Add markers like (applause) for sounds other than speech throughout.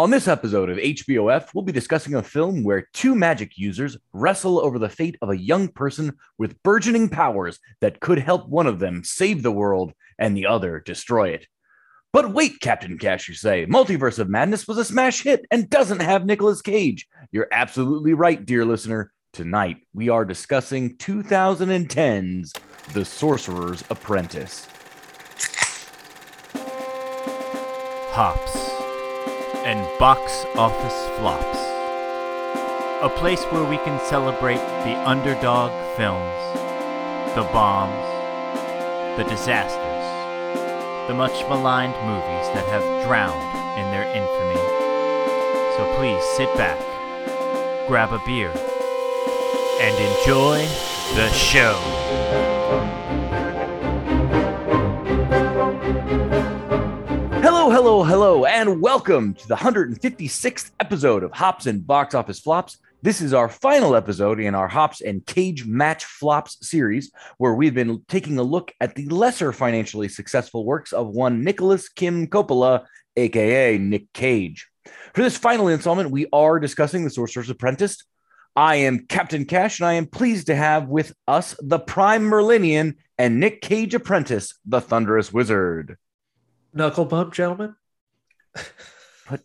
On this episode of HBOF, we'll be discussing a film where two magic users wrestle over the fate of a young person with burgeoning powers that could help one of them save the world and the other destroy it. But wait, Captain Cash, you say, Multiverse of Madness was a smash hit and doesn't have Nicolas Cage. You're absolutely right, dear listener. Tonight, we are discussing 2010's The Sorcerer's Apprentice. Hops and box office flops. A place where we can celebrate the underdog films, the bombs, the disasters, the much maligned movies that have drowned in their infamy. So please sit back, grab a beer, and enjoy the show. Hello, hello, and welcome to the 156th episode of Hops and Box Office Flops. This is our final episode in our Hops and Cage Match Flops series, where we've been taking a look at the lesser financially successful works of one Nicolas Kim Coppola, aka Nick Cage. For this final installment, we are discussing The Sorcerer's Apprentice. I am Captain Cash, and I am pleased to have with us the Prime Merlinian and Nick Cage apprentice, the Thunderous Wizard. Knuckle bump, gentlemen. Put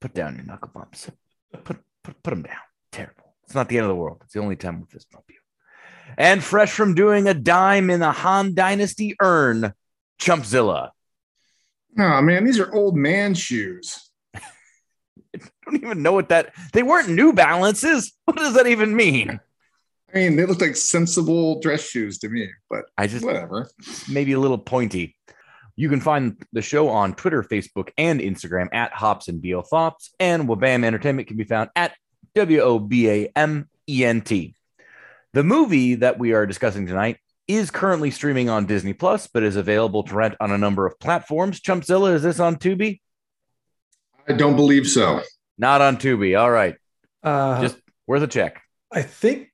put down your knuckle bumps. Put put put them down. Terrible. It's not the end of the world. It's the only time we fist bump you. And fresh from doing a dime in the Han Dynasty urn, Chumpzilla. Oh man, these are old man shoes. I (laughs) don't even know what that. They weren't New Balances. What does that even mean? I mean, they looked like sensible dress shoes to me, but I just whatever. maybe a little pointy. You can find the show on Twitter, Facebook, and Instagram at Hops and BO Thops, and Wobam Entertainment can be found at W O B A M E N T. The movie that we are discussing tonight is currently streaming on Disney Plus, but is available to rent on a number of platforms. Chumpzilla, is this on Tubi? I don't believe so. Not on Tubi. All right, Uh, just worth a check. I think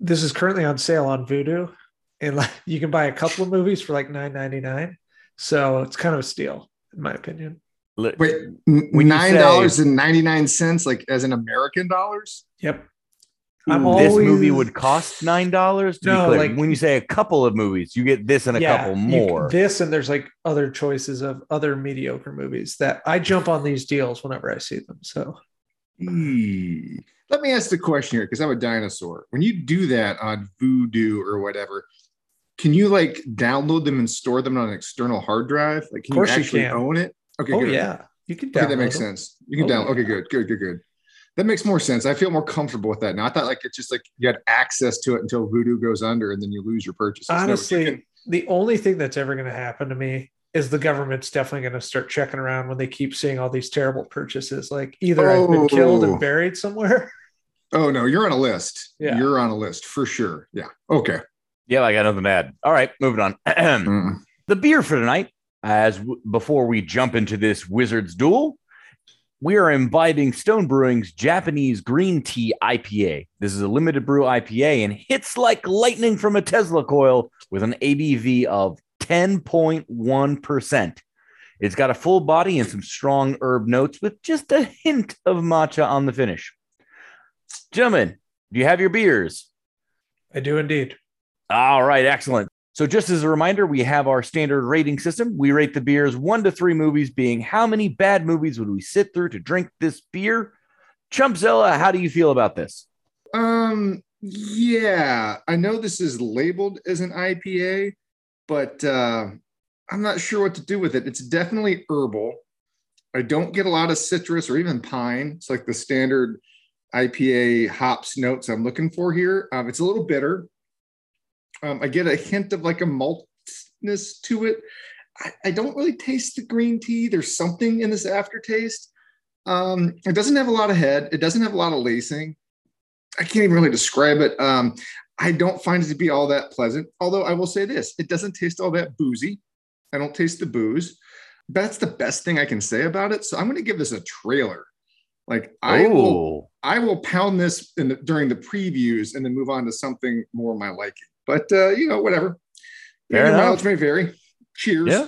this is currently on sale on Vudu, and like, (laughs) you can buy a couple of movies for like nine ninety nine. So it's kind of a steal, in my opinion. Wait, When nine dollars and ninety nine cents, like as in American dollars. Yep. I'm this movie would cost nine dollars. No, be clear, like- when you say a couple of movies, you get this and a couple you- more. this and there's like other choices of other mediocre movies that I jump on these deals whenever I see them. So Let me ask the question here because I'm a dinosaur. When you do that on Vudu or whatever, can you like download them and store them on an external hard drive? Like, can Of course you you actually can. own it? Okay, oh good. yeah, you can Okay, that makes them. sense. You can Oh, down. Okay, good, good, good, good. That makes more sense. I feel more comfortable with that now. I thought like it's just like you had access to it until Vudu goes under and then you lose your purchases. No, you Honestly, can- the only thing that's ever going to happen to me is the government's definitely going to start checking around when they keep seeing all these terrible purchases. Like either I've been killed Oh. and buried somewhere. oh no, you're on a list. Yeah. You're on a list for sure. Yeah. Okay. Yeah, I got nothing to add. All right, moving on. (clears throat) Mm. the beer for tonight, as w- before we jump into this Wizards duel, we are imbibing Stone Brewing's Japanese Green Tea IPA. This is a limited brew IPA and hits like lightning from a Tesla coil with an ABV of 10.1%. It's got a full body and some strong herb notes with just a hint of matcha on the finish. Gentlemen, do you have your beers? I do indeed. All right, excellent. So, just as a reminder, we have our standard rating system. We rate the beers one to three movies, being how many bad movies would we sit through to drink this beer? Chumpzilla, how do you feel about this? Um. Yeah, I know this is labeled as an IPA, but uh, I'm not sure what to do with it. It's definitely herbal. I don't get a lot of citrus or even pine. It's like the standard IPA hops notes I'm looking for here. Um, it's a little bitter. Um, I get a hint of like a maltness to it. I, I don't really taste the green tea. There's something in this aftertaste. Um, it doesn't have a lot of head. It doesn't have a lot of lacing. I can't even really describe it. Um, I don't find it to be all that pleasant. Although I will say this, it doesn't taste all that boozy. I don't taste the booze. That's the best thing I can say about it. So I'm going to give this a trailer. Like I will, Oh, I will pound this in the, during the previews and then move on to something more my liking. But uh, you know, whatever. Fair Your enough. mileage may vary. Cheers. yeah,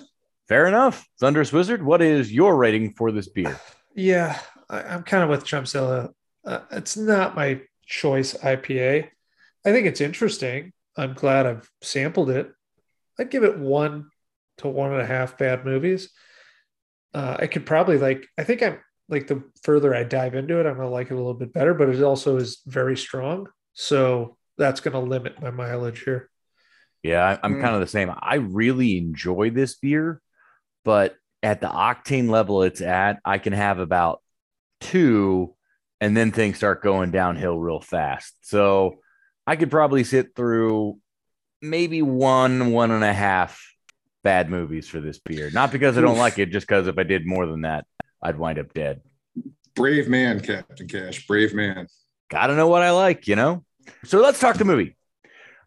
fair enough. Thunderous Wizard, what is your rating for this beer? Yeah. I, I'm kind of with Chumpzilla. Uh, it's not my choice IPA. I think it's interesting. I'm glad I've sampled it. I'd give it one to one and a half bad movies. Uh, I could probably like. I think I'm like the further I dive into it, I'm gonna like it a little bit better. But it also is very strong, so that's gonna limit my mileage here. Yeah, I- I'm Mm. kind of the same. I really enjoy this beer, but at the octane level it's at, I can have about two, and then things start going downhill real fast. So I could probably sit through maybe one, one and a half bad movies for this beer. Not because I don't Oof. like it, just because if I did more than that, I'd wind up dead. Brave man, Captain Cash. Brave man. Gotta know what I like, you know? So let's talk the movie.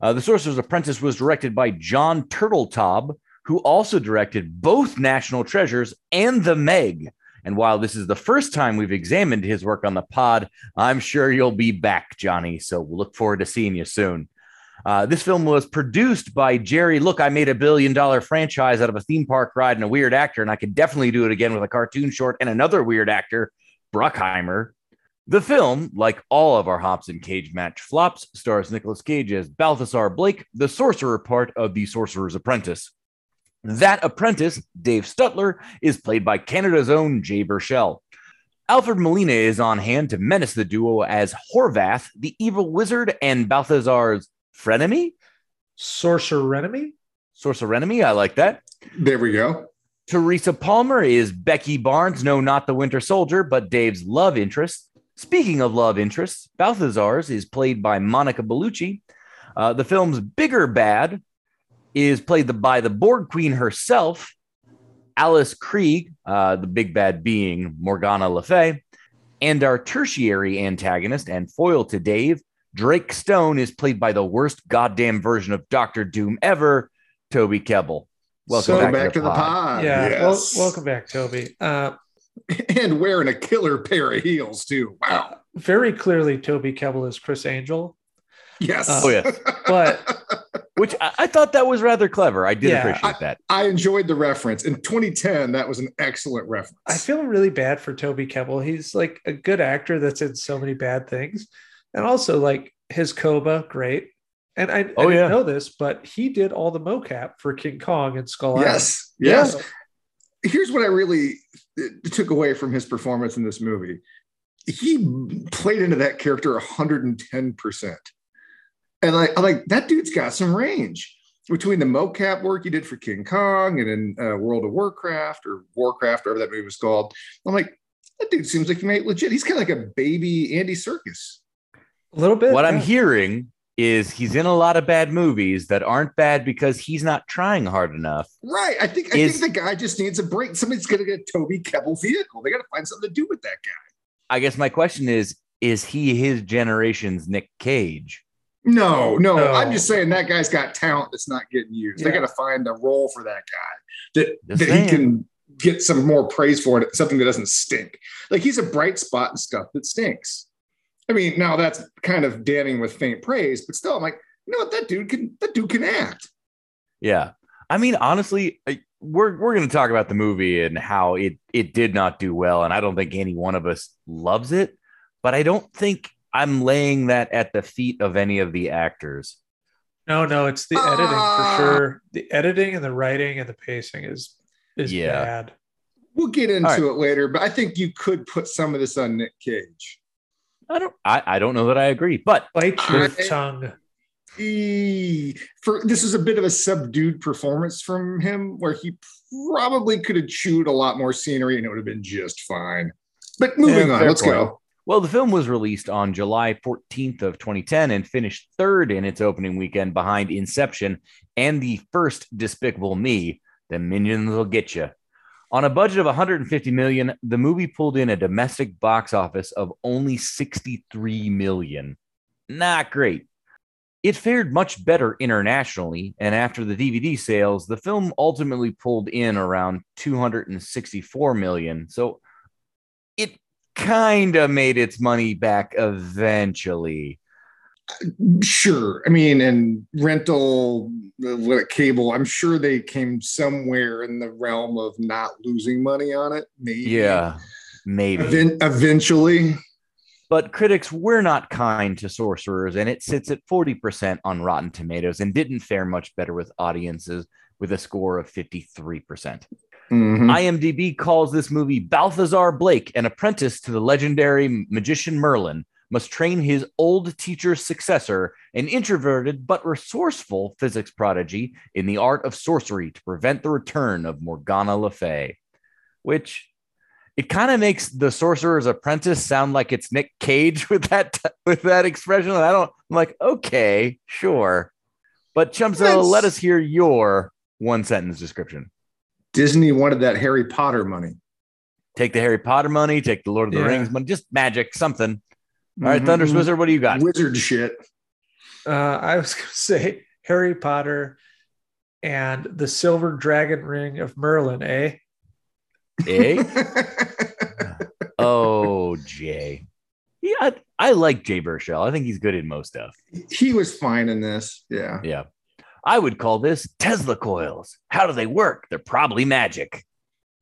Uh, the Sorcerer's Apprentice was directed by John Turteltaub, who also directed both National Treasures and The Meg. And while this is the first time we've examined his work on the pod, I'm sure you'll be back, Johnny. So we'll look forward to seeing you soon. Uh, this film was produced by Jerry. Look, I made a billion dollar franchise out of a theme park ride and a weird actor, and I could definitely do it again with a cartoon short and another weird actor, Bruckheimer. The film, like all of our Hops and Cage match flops, stars Nicolas Cage as Balthazar Blake, the sorcerer part of the Sorcerer's Apprentice. That apprentice, Dave Stutler, is played by Canada's own Jay Baruchel. Alfred Molina is on hand to menace the duo as Horvath, the evil wizard, and Balthazar's frenemy, Sorcerer enemy. sorcerer enemy. I like that. There we go. Teresa Palmer is Becky Barnes, no, not the Winter Soldier, but Dave's love interest. Speaking of love interests, Balthazar's is played by Monica Bellucci. Uh, the film's bigger bad is played the, by the Borg Queen herself, Alice Krige, uh, the big bad being Morgana Le Fay, and our tertiary antagonist and foil to Dave, Drake Stone, is played by the worst goddamn version of Doctor Doom ever, Toby Kebbell. Welcome So back, back, to, to the pod. yeah. Yes. Well, welcome back, Toby. Uh, (laughs) And wearing a killer pair of heels, too. Wow. very clearly, Toby Kebbell is Criss Angel, Yes. Uh, Oh, yes. but (laughs) Which I, I thought that was rather clever. I did Yeah, appreciate that. I enjoyed the reference. In 2010, that was an excellent reference. I feel really bad for Toby Kebbell. He's like a good actor that's in so many bad things, and also like his Koba, great. And I, I Oh, didn't yeah. know this, but he did all the mocap for King Kong and Skull Island. Yes. Yes. So- Here's what I really uh, took away from his performance in this movie. He played into that character 110%. And like, I'm like that dude's got some range between the mocap work he did for King Kong and in uh, World of Warcraft or Warcraft, whatever that movie was called. I'm like, that dude seems like he might legit. He's kind of like a baby Andy Serkis. a little bit. What I'm hearing is he's in a lot of bad movies that aren't bad because he's not trying hard enough. Right. I think I Is- think the guy just needs a break. Somebody's gonna get a Toby Kebbell vehicle. They gotta find something to do with that guy. I guess my question is is he his generation's Nick Cage? No, no, No. I'm just saying that guy's got talent that's not getting used. They got to find a role for that guy that, Just that he can get some more praise for it, something that doesn't stink. Like he's a bright spot in stuff that stinks. I mean, now that's kind of damning with faint praise, but still, I'm like, you know what? That dude can. That dude can act. Yeah. I mean, honestly, we're we're going to talk about the movie and how it it did not do well, and I don't think any one of us loves it, but I don't think I'm laying that at the feet of any of the actors. No, no, it's the editing Ah. for sure. The editing and the writing and the pacing is is Yeah. bad. We'll get into All right. it later, but I think you could put some of this on Nick Cage. I don't I, I don't know that I agree, but Bite your I- tongue. E- for this is a bit of a subdued performance from him where he probably could have chewed a lot more scenery and it would have been just fine. But moving Yeah, on, let's go. Well, the film was released on July 14th of 2010 and finished third in its opening weekend behind Inception and the first Despicable Me. The minions will get you. On a budget of 150 million, the movie pulled in a domestic box office of only 63 million. Not great. It fared much better internationally, and after the DVD sales, the film ultimately pulled in around 264 million. So it kind of made its money back eventually. Sure. I mean, and rental, uh, cable, I'm sure they came somewhere in the realm of not losing money on it. Maybe. Yeah. maybe. Even- eventually. But critics were not kind to Sorcerers, and it sits at 40% on Rotten Tomatoes and didn't fare much better with audiences with a score of 53%. Mhm. IMDb calls this movie Balthazar Blake, an apprentice to the legendary magician Merlin, must train his old teacher's successor, an introverted but resourceful physics prodigy, in the art of sorcery to prevent the return of Morgana Le Fay. Which it kind of makes the sorcerer's apprentice sound like it's Nick Cage (laughs) with that with that expression. I don't. I'm like, okay, sure, but Chumzo, That's- let us hear your one sentence description. Disney wanted that Harry Potter money. Take the Harry Potter money, take the Lord of the Yeah. Rings money, just magic, something. All right, Mhm. Thunder Wizard, what do you got? Wizard shit. Uh, I was (laughs) going to say Harry Potter and the silver dragon ring of Merlin, eh? Eh? (laughs) oh, Jay. Yeah, I, I like Jay Baruchel. I think he's good in most stuff. he was fine in this. Yeah. Yeah. I would call this Tesla coils. How do they work? They're probably magic.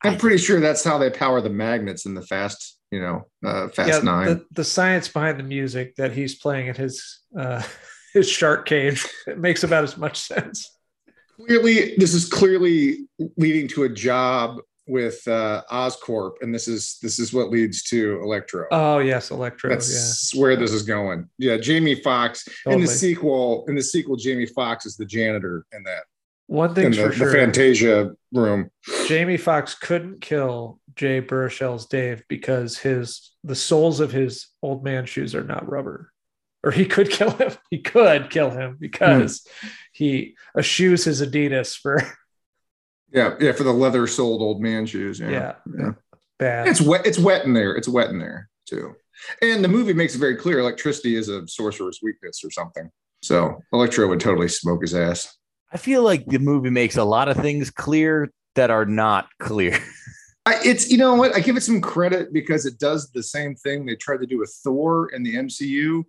I'm pretty sure that's how they power the magnets in the fast, you know, uh, fast yeah, nine. The, the science behind the music that he's playing in his uh, (laughs) his shark cage (laughs) it makes about as much sense. clearly, this is clearly leading to a job with uh, Oscorp, and this is this is what leads to Electro. Oh yes, Electro. That's where this is going. Yeah, Jamie Foxx in the sequel. In the sequel, Jamie Foxx is the janitor in that yeah. One in thing's the, for the. Fantasia room. Jamie Foxx couldn't kill Jay Baruchel's Dave because his the soles of his old man shoes are not rubber. Or he could kill him. (laughs) He could kill him because he eschews his Adidas for (laughs) Yeah, yeah, for the leather soled old man shoes. Yeah. yeah, Yeah. bad. It's wet. It's wet in there. It's wet in there too. And the movie makes it very clear electricity is a sorcerer's weakness or something. So Electro would totally smoke his ass. I feel like the movie makes a lot of things clear that are not clear. (laughs) I, it's you know what I give it some credit because it does the same thing they tried to do with Thor in the MCU.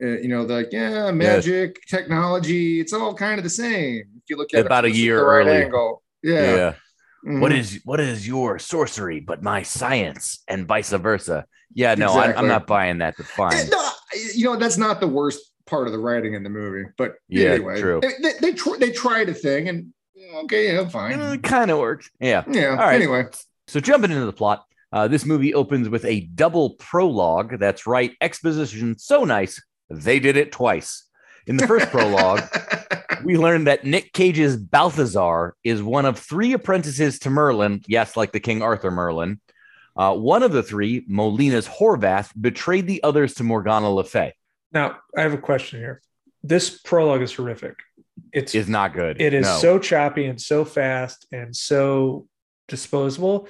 Uh, you know, like yeah, magic, technology, it's all kind of the same. If you look at About a it from year right early. angle, yeah. Mhm. What is what is your sorcery but my science and vice versa? Yeah, no, I'm, I'm not buying that. But Eh, fine. No, you know that's not the worst part of the writing in the movie, but Yeah, anyway, true. They, they, they, tr- they tried a thing, and okay, yeah, fine. it kind of works. Yeah. Yeah. All right. Anyway, So jumping into the plot, uh, this movie opens with a double prologue. That's right, exposition so nice they did it twice. In the first prologue, (laughs) we learned that Nick Cage's Balthazar is one of three apprentices to Merlin. Yes, like the King Arthur Merlin. Uh, one of the three, Molina's Horvath, betrayed the others to Morgana Le Fay. Now, I have a question here. This prologue is horrific. It's Is not good. it is No. so choppy and so fast and so disposable.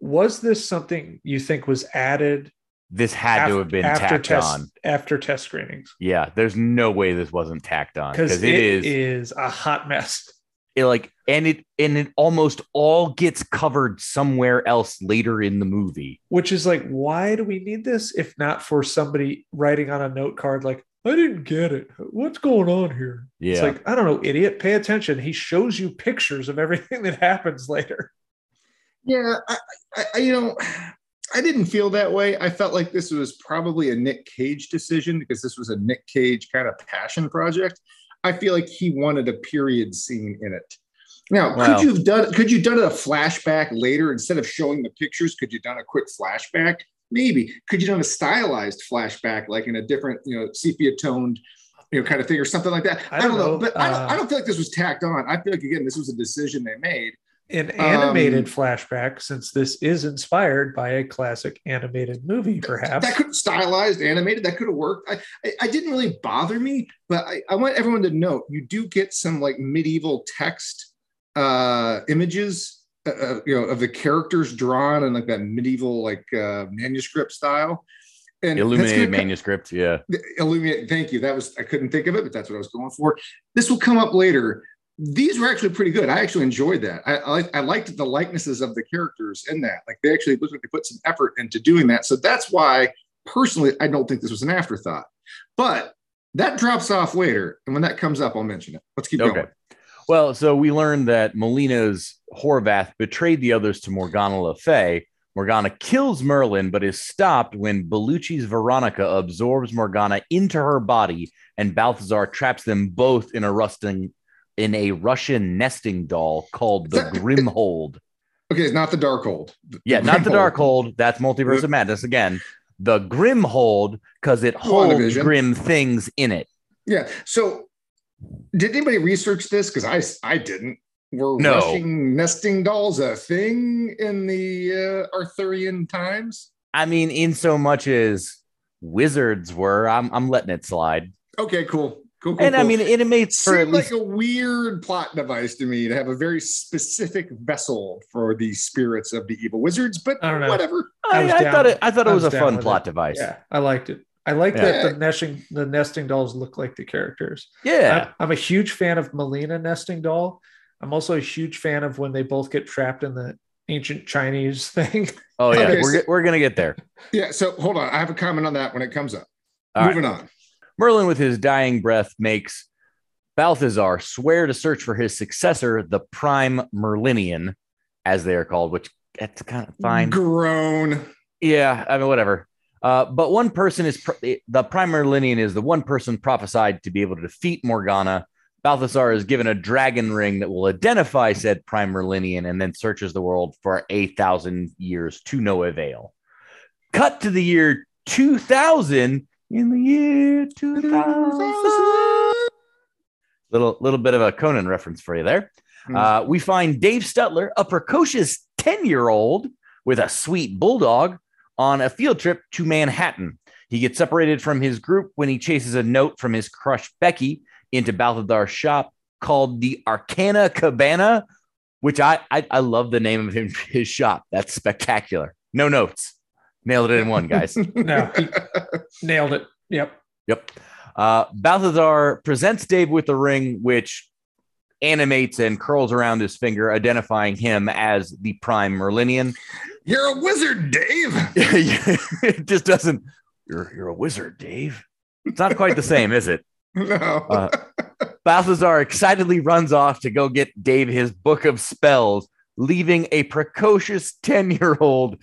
Was this something you think was added This had to have been after tacked test on. after test screenings? Yeah, there's no way this wasn't tacked on Because because it it is is a hot mess. it like and it and it almost all gets covered somewhere else later in the movie. Which is like, why do we need this if not for somebody writing on a note card like, I didn't get it. What's going on here? Yeah. It's like, I don't know, idiot. Pay attention. He shows you pictures of everything (laughs) that happens later. Yeah, I, I, I, you know, I didn't feel that way. I felt like this was probably a Nick Cage decision because this was a Nick Cage kind of passion project. I feel like he wanted a period scene in it. Now, Well- could you have done? Could you done a flashback later instead of showing the pictures? Could you done a quick flashback? Maybe. Could you done a stylized flashback, like in a different, you know, sepia toned, you know, kind of thing, or something like that? I don't know. but I, don't, Uh, I don't feel like this was tacked on. I feel like again, this was a decision they made. An animated Um, flashback, since this is inspired by a classic animated movie, perhaps. that could have stylized, animated, that could have worked. I, I, I didn't really bother me, but I, I want everyone to note you do get some like medieval text uh images uh, uh, you know of the characters drawn in like that medieval like uh manuscript style and Illuminated gonna- manuscript. Yeah. illuminate thank you that was i couldn't think of it but that's what i was going for this will come up later these were actually pretty good. I actually enjoyed that. I i, I liked the likenesses of the characters in that. Like they actually looked like they put some effort into doing that. So that's why personally i don't think this was an afterthought. But that drops off later and when that comes up i'll mention it. Let's keep Okay. going. Well, so we learned that Molina's Horvath betrayed the others to Morgana Le Fay, Morgana kills Merlin, but is stopped when Bellucci's Veronica absorbs Morgana into her body, and Balthazar traps them both in a rusting in a Russian nesting doll called the Grimhold. Okay, it's not the Darkhold. Yeah, not the Darkhold. That's Multiverse of Madness again. The Grimhold because it holds grim things in it. Yeah. So, did anybody research this? Because I I didn't. Were No. Russian nesting dolls a thing in the uh, Arthurian times? I mean, in so much as wizards were, I'm I'm letting it slide. Okay, cool, cool, cool. And I mean, it makes for seemed least like a weird plot device to me to have a very specific vessel for the spirits of the evil wizards, but I don't know. whatever. I I, I thought it. I thought it I was, was a fun plot it. device. Yeah, I liked it. I like Yeah. that the nesting the nesting dolls look like the characters. Yeah. I'm, I'm a huge fan of Molina nesting doll. I'm also a huge fan of when they both get trapped in the ancient Chinese (laughs) thing. Oh yeah. Okay, we're so- we're gonna get there. Yeah. So hold on, I have a comment on that when it comes up. All right. Moving on. Merlin, with his dying breath, makes Balthazar swear to search for his successor, the Prime Merlinian, as they are called, which that's kind of fine. Grown. Yeah, I mean, whatever. Uh, but one person is pr- the Prime Merlinian is the one person prophesied to be able to defeat Morgana. Balthazar is given a dragon ring that will identify said Prime Merlinian and then searches the world for 8,000 years to no avail. Cut to the year 2000. In the year 2000. Little, little bit of a Conan reference for you there. Hmm. Uh, we find Dave Stutler, a precocious 10 year old with a sweet bulldog, on a field trip to Manhattan. He gets separated from his group when he chases a note from his crush Becky into Balthazar's shop called the Arcana Cabana, which I I, I love the name of him, (laughs) his shop. That's spectacular. No notes. Nailed it in one, guys. (laughs) No, nailed it. Yep. Yep. Uh, Balthazar presents Dave with the ring, which animates and curls around his finger, identifying him as the Prime Merlinian. You're a wizard, Dave. (laughs) it just doesn't. You're you're a wizard, Dave. It's not quite the same, is it? (laughs) No. Uh, Balthazar excitedly runs off to go get Dave his book of spells, leaving a precocious 10 year old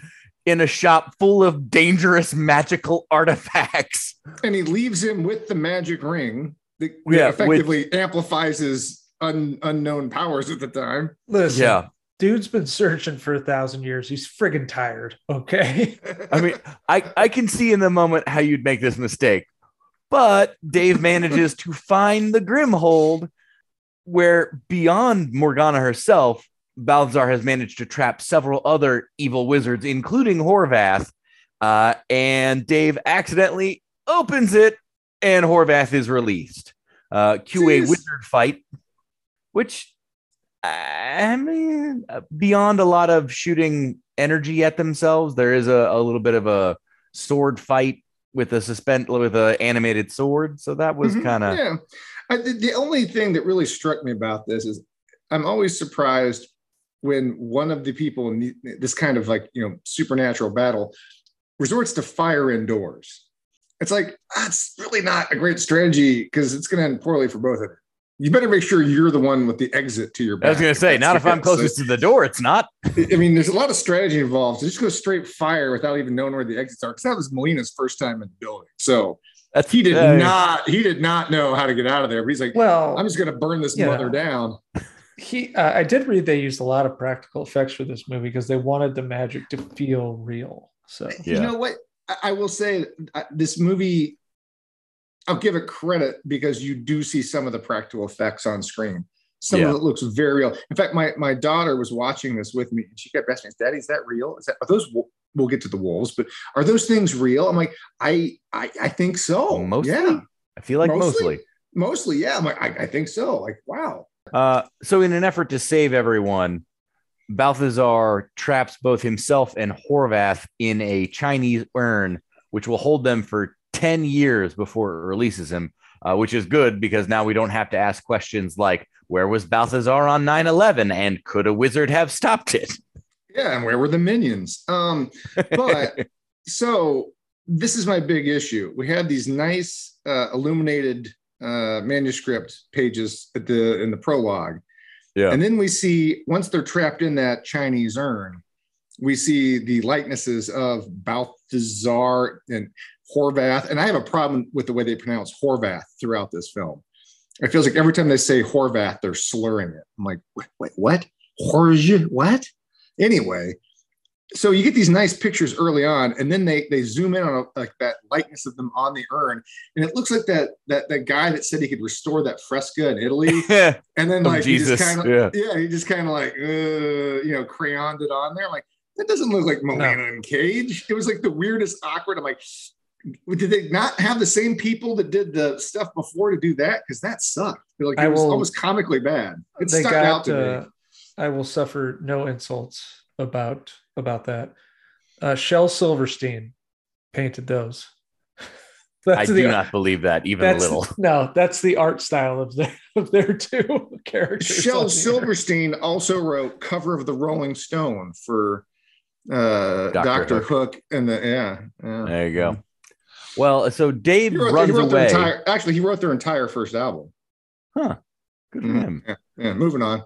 in a shop full of dangerous magical artifacts. and he leaves him with the magic ring that, that Yeah, effectively amplifies his un, unknown powers at the time. Listen, Yeah. dude's been searching for a thousand years. He's friggin' tired. Okay. I mean, I, I can see in the moment how you'd make this mistake, but Dave (laughs) manages to find the Grimhold, where beyond Morgana herself, Balthazar has managed to trap several other evil wizards, including Horvath. Uh, and Dave accidentally opens it, and Horvath is released. Uh, cue a Jeez. wizard fight, which I mean, uh, beyond a lot of shooting energy at themselves, there is a, a little bit of a sword fight with a suspend with a animated sword. So that was Mhm, kind of yeah. I, the, the only thing that really struck me about this is I'm always surprised when one of the people in the, this kind of like you know supernatural battle resorts to fire indoors. It's like that's really not a great strategy because it's going to end poorly for both of you. You better make sure you're the one with the exit to your. Back. I was going to say, that's not if I'm case. closest to the door. It's not. I mean, there's a lot of strategy involved. To just go straight fire without even knowing where the exits are, because that was Molina's first time in the building. So That's he did uh, not. He did not know how to get out of there. But he's like, Well, I'm just going to burn this you mother down. He uh, I did read they used a lot of practical effects for this movie because they wanted the magic to feel real. So Yeah. You know what? I, I will say uh, this movie. I'll give it credit because you do see some of the practical effects on screen. Some Yeah. of it looks very real. In fact, my my daughter was watching this with me, and she kept asking, "Daddy, is that real? Is that are those?" We'll get to the wolves, but are those things real? I'm like, I I, I think so. Mostly? yeah, I feel like Mostly? mostly. mostly, yeah. I'm like, I, I think so. Like, wow. Uh, so, in an effort to save everyone, Balthazar traps both himself and Horvath in a Chinese urn, which will hold them for 10 years before it releases him, uh, which is good because now we don't have to ask questions like, where was Balthazar on 9 11 and could a wizard have stopped it? Yeah, and where were the minions? Um, but (laughs) so this is my big issue. We had these nice uh, illuminated uh, manuscript pages at the in the prologue, Yeah. and then we see once they're trapped in that Chinese urn, we see the likenesses of Balthazar and Horvath. And I have a problem with the way they pronounce Horvath throughout this film. It feels like every time they say Horvath, they're slurring it. I'm like, wait, wait what? Horj? What? Anyway, so you get these nice pictures early on, and then they they zoom in on a, like that likeness of them on the urn, and it looks like that that that guy that said he could restore that fresca in Italy, (laughs) and then like he Jesus, just kind of yeah. yeah. he just kind of like uh, you know crayoned it on there. I'm like that doesn't look like Molina and Cage. It was like the weirdest awkward. I'm like, did they not have the same people that did the stuff before to do that? Because that sucked. Like it I was will- almost comically bad. It they stuck out to Uh, me. I will suffer no insults about about that. Uh, Shel Silverstein painted those. (laughs) I do not believe that even a little. (laughs) no. That's the art style of their (laughs) of their two characters. Shel on here. Silverstein also wrote cover of the Rolling Stone for uh, Dr. Doctor Hook. Hook. and the yeah. yeah. There you go. Well, so Dave wrote, runs he wrote their away. entire. Actually, he wrote their entire first album. Huh. Good for Mhm. him. Yeah, yeah, moving on.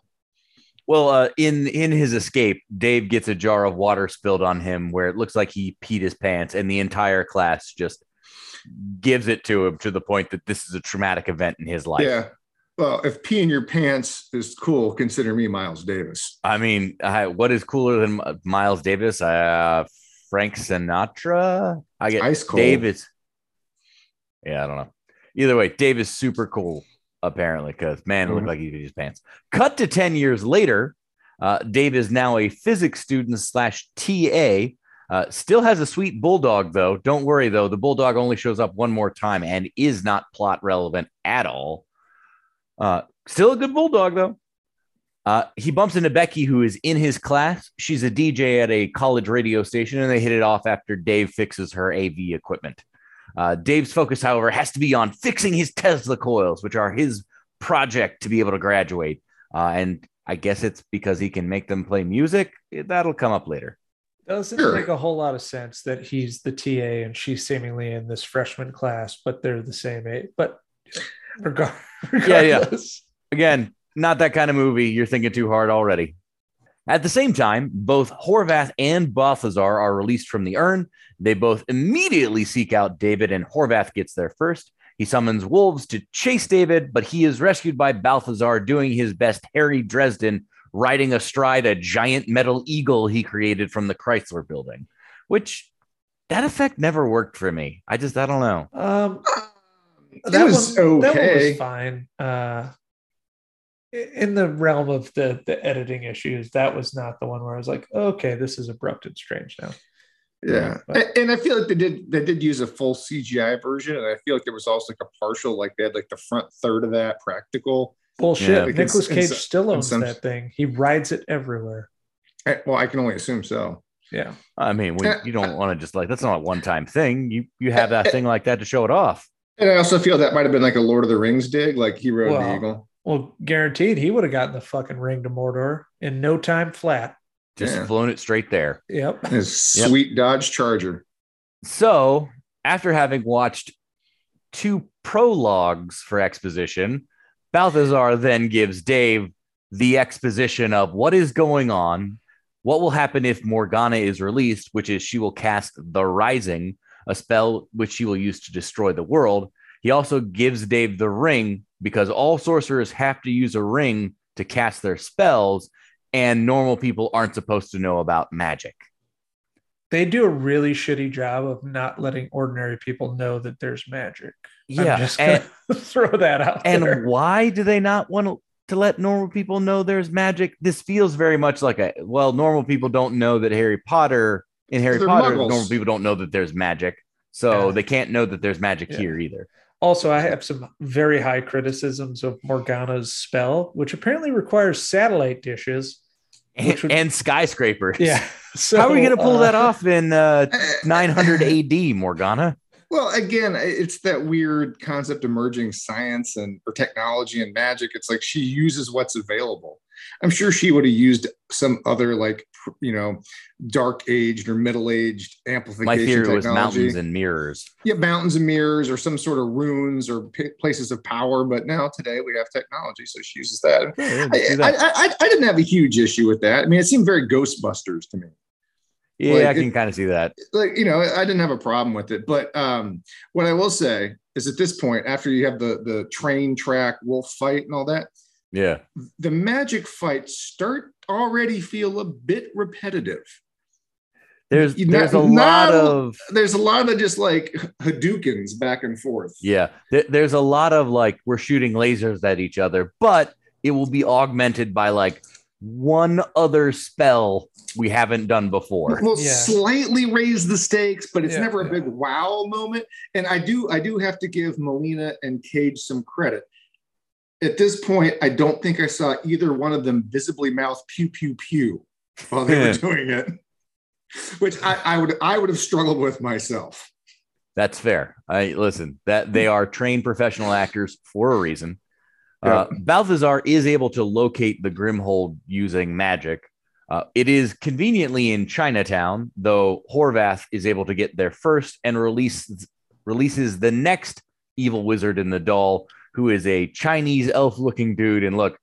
Well, uh, in in his escape, Dave gets a jar of water spilled on him, where it looks like he peed his pants, and the entire class just gives it to him to the point that this is a traumatic event in his life. Yeah. Well, if peeing your pants is cool, consider me Miles Davis. I mean, I, what is cooler than Miles Davis? Uh, Frank Sinatra. I get Ice cold. Dave is. Yeah, I don't know. Either way, Dave is super cool apparently because man, it looked Mhm. like he peed his pants. Cut to ten years later, uh, Dave is now a physics student slash TA. Uh, still has a sweet bulldog though. Don't worry though, the bulldog only shows up one more time and is not plot relevant at all. Uh, still a good bulldog though. Uh, he bumps into Becky, who is in his class. She's a DJ at a college radio station, and they hit it off after Dave fixes her AV equipment. Uh, Dave's focus, however, has to be on fixing his Tesla coils, which are his project to be able to graduate. Uh, and I guess it's because he can make them play music. That'll come up later. Doesn't Sure. make a whole lot of sense that he's the TA and she's seemingly in this freshman class, but they're the same age. But regard, (laughs) Yeah, yeah. Again, not that kind of movie. You're thinking too hard already. At the same time, both Horvath and Balthazar are released from the urn. They both immediately seek out David, and Horvath gets there first. He summons wolves to chase David, but he is rescued by Balthazar doing his best Harry Dresden, riding astride a giant metal eagle he created from the Chrysler building, which that effect never worked for me. I just, I don't know. um, It that was one, that one okay. was fine. Uh, in the realm of the the editing issues, that was not the one where I was like, okay, this is abrupt and strange now. Yeah, But- and, and I feel like they did they did use a full CGI version, and I feel like there was also like a partial, like they had like the front third of that practical. Bullshit. Yeah. Like in- Nicolas Cage some- still in owns some- that thing. He rides it everywhere. I- well, I can only assume so. Yeah. I mean, we, eh, you don't eh. want to just like, that's not a one time thing. You, you have that eh, thing like that to show it off. And I also feel that might have been like a Lord of the Rings dig, like he rode the eagle. Well, guaranteed he would have gotten the fucking ring to Mordor in no time flat. Just Yeah. flown it straight there. Yep. (laughs) His Yep. sweet Dodge Charger. So, after having watched two prologues for exposition, Balthazar then gives Dave the exposition of what is going on, what will happen if Morgana is released, which is she will cast the Rising, a spell which she will use to destroy the world. He also gives Dave the ring because all sorcerers have to use a ring to cast their spells, and normal people aren't supposed to know about magic. They do a really shitty job of not letting ordinary people know that there's magic. I'm Yeah, just gonna (laughs) throw that out And there. why do they not want to let normal people know there's magic? This feels very much like a well, normal people don't know that Harry Potter in Harry Potter, muggles. normal people don't know that there's magic. So Yeah. they can't know that there's magic Yeah. here either. Also, I have some very high criticisms of Morgana's spell, which apparently requires satellite dishes. And, would- and skyscrapers. Yeah. So How are we going to pull uh, that off in uh, (laughs) Eh, 900 AD, Morgana? Well, again, it's that weird concept of merging science and or technology and magic. It's like she uses what's available. I'm sure she would have used some other like you know dark aged or middle aged amplification My theory was mountains and mirrors. yeah, mountains and mirrors or some sort of runes or p- places of power. But now today we have technology, so she uses that. Yeah, yeah, I, do I. I, I didn't have a huge issue with that. I mean, it seemed very Ghostbusters to me. Yeah, Like, I can kind of see that. like you know i didn't have a problem with it but um what i will say is at this point after you have the the train track wolf fight and all that Yeah. the magic fights start already feel a bit repetitive There's there's a not- lot not- of there's a lot of just like hadoukens back and forth yeah. There, there's a lot of like we're shooting lasers at each other, but it will be augmented by like one other spell we haven't done before. will Yeah. slightly raise the stakes but it's Yeah, never a yeah. big wow moment and i do i do have to give molina and cage some credit at this point i don't think i saw either one of them visibly mouth pew pew pew while they were (laughs) doing it which I, I would i would have struggled with myself That's fair. I listen that they are trained professional actors for a reason. Uh, Balthazar is able to locate the Grimhold using magic. Uh, it is conveniently in Chinatown, though Horvath is able to get there first and release, releases the next evil wizard in the doll, who is a Chinese elf looking dude. And look,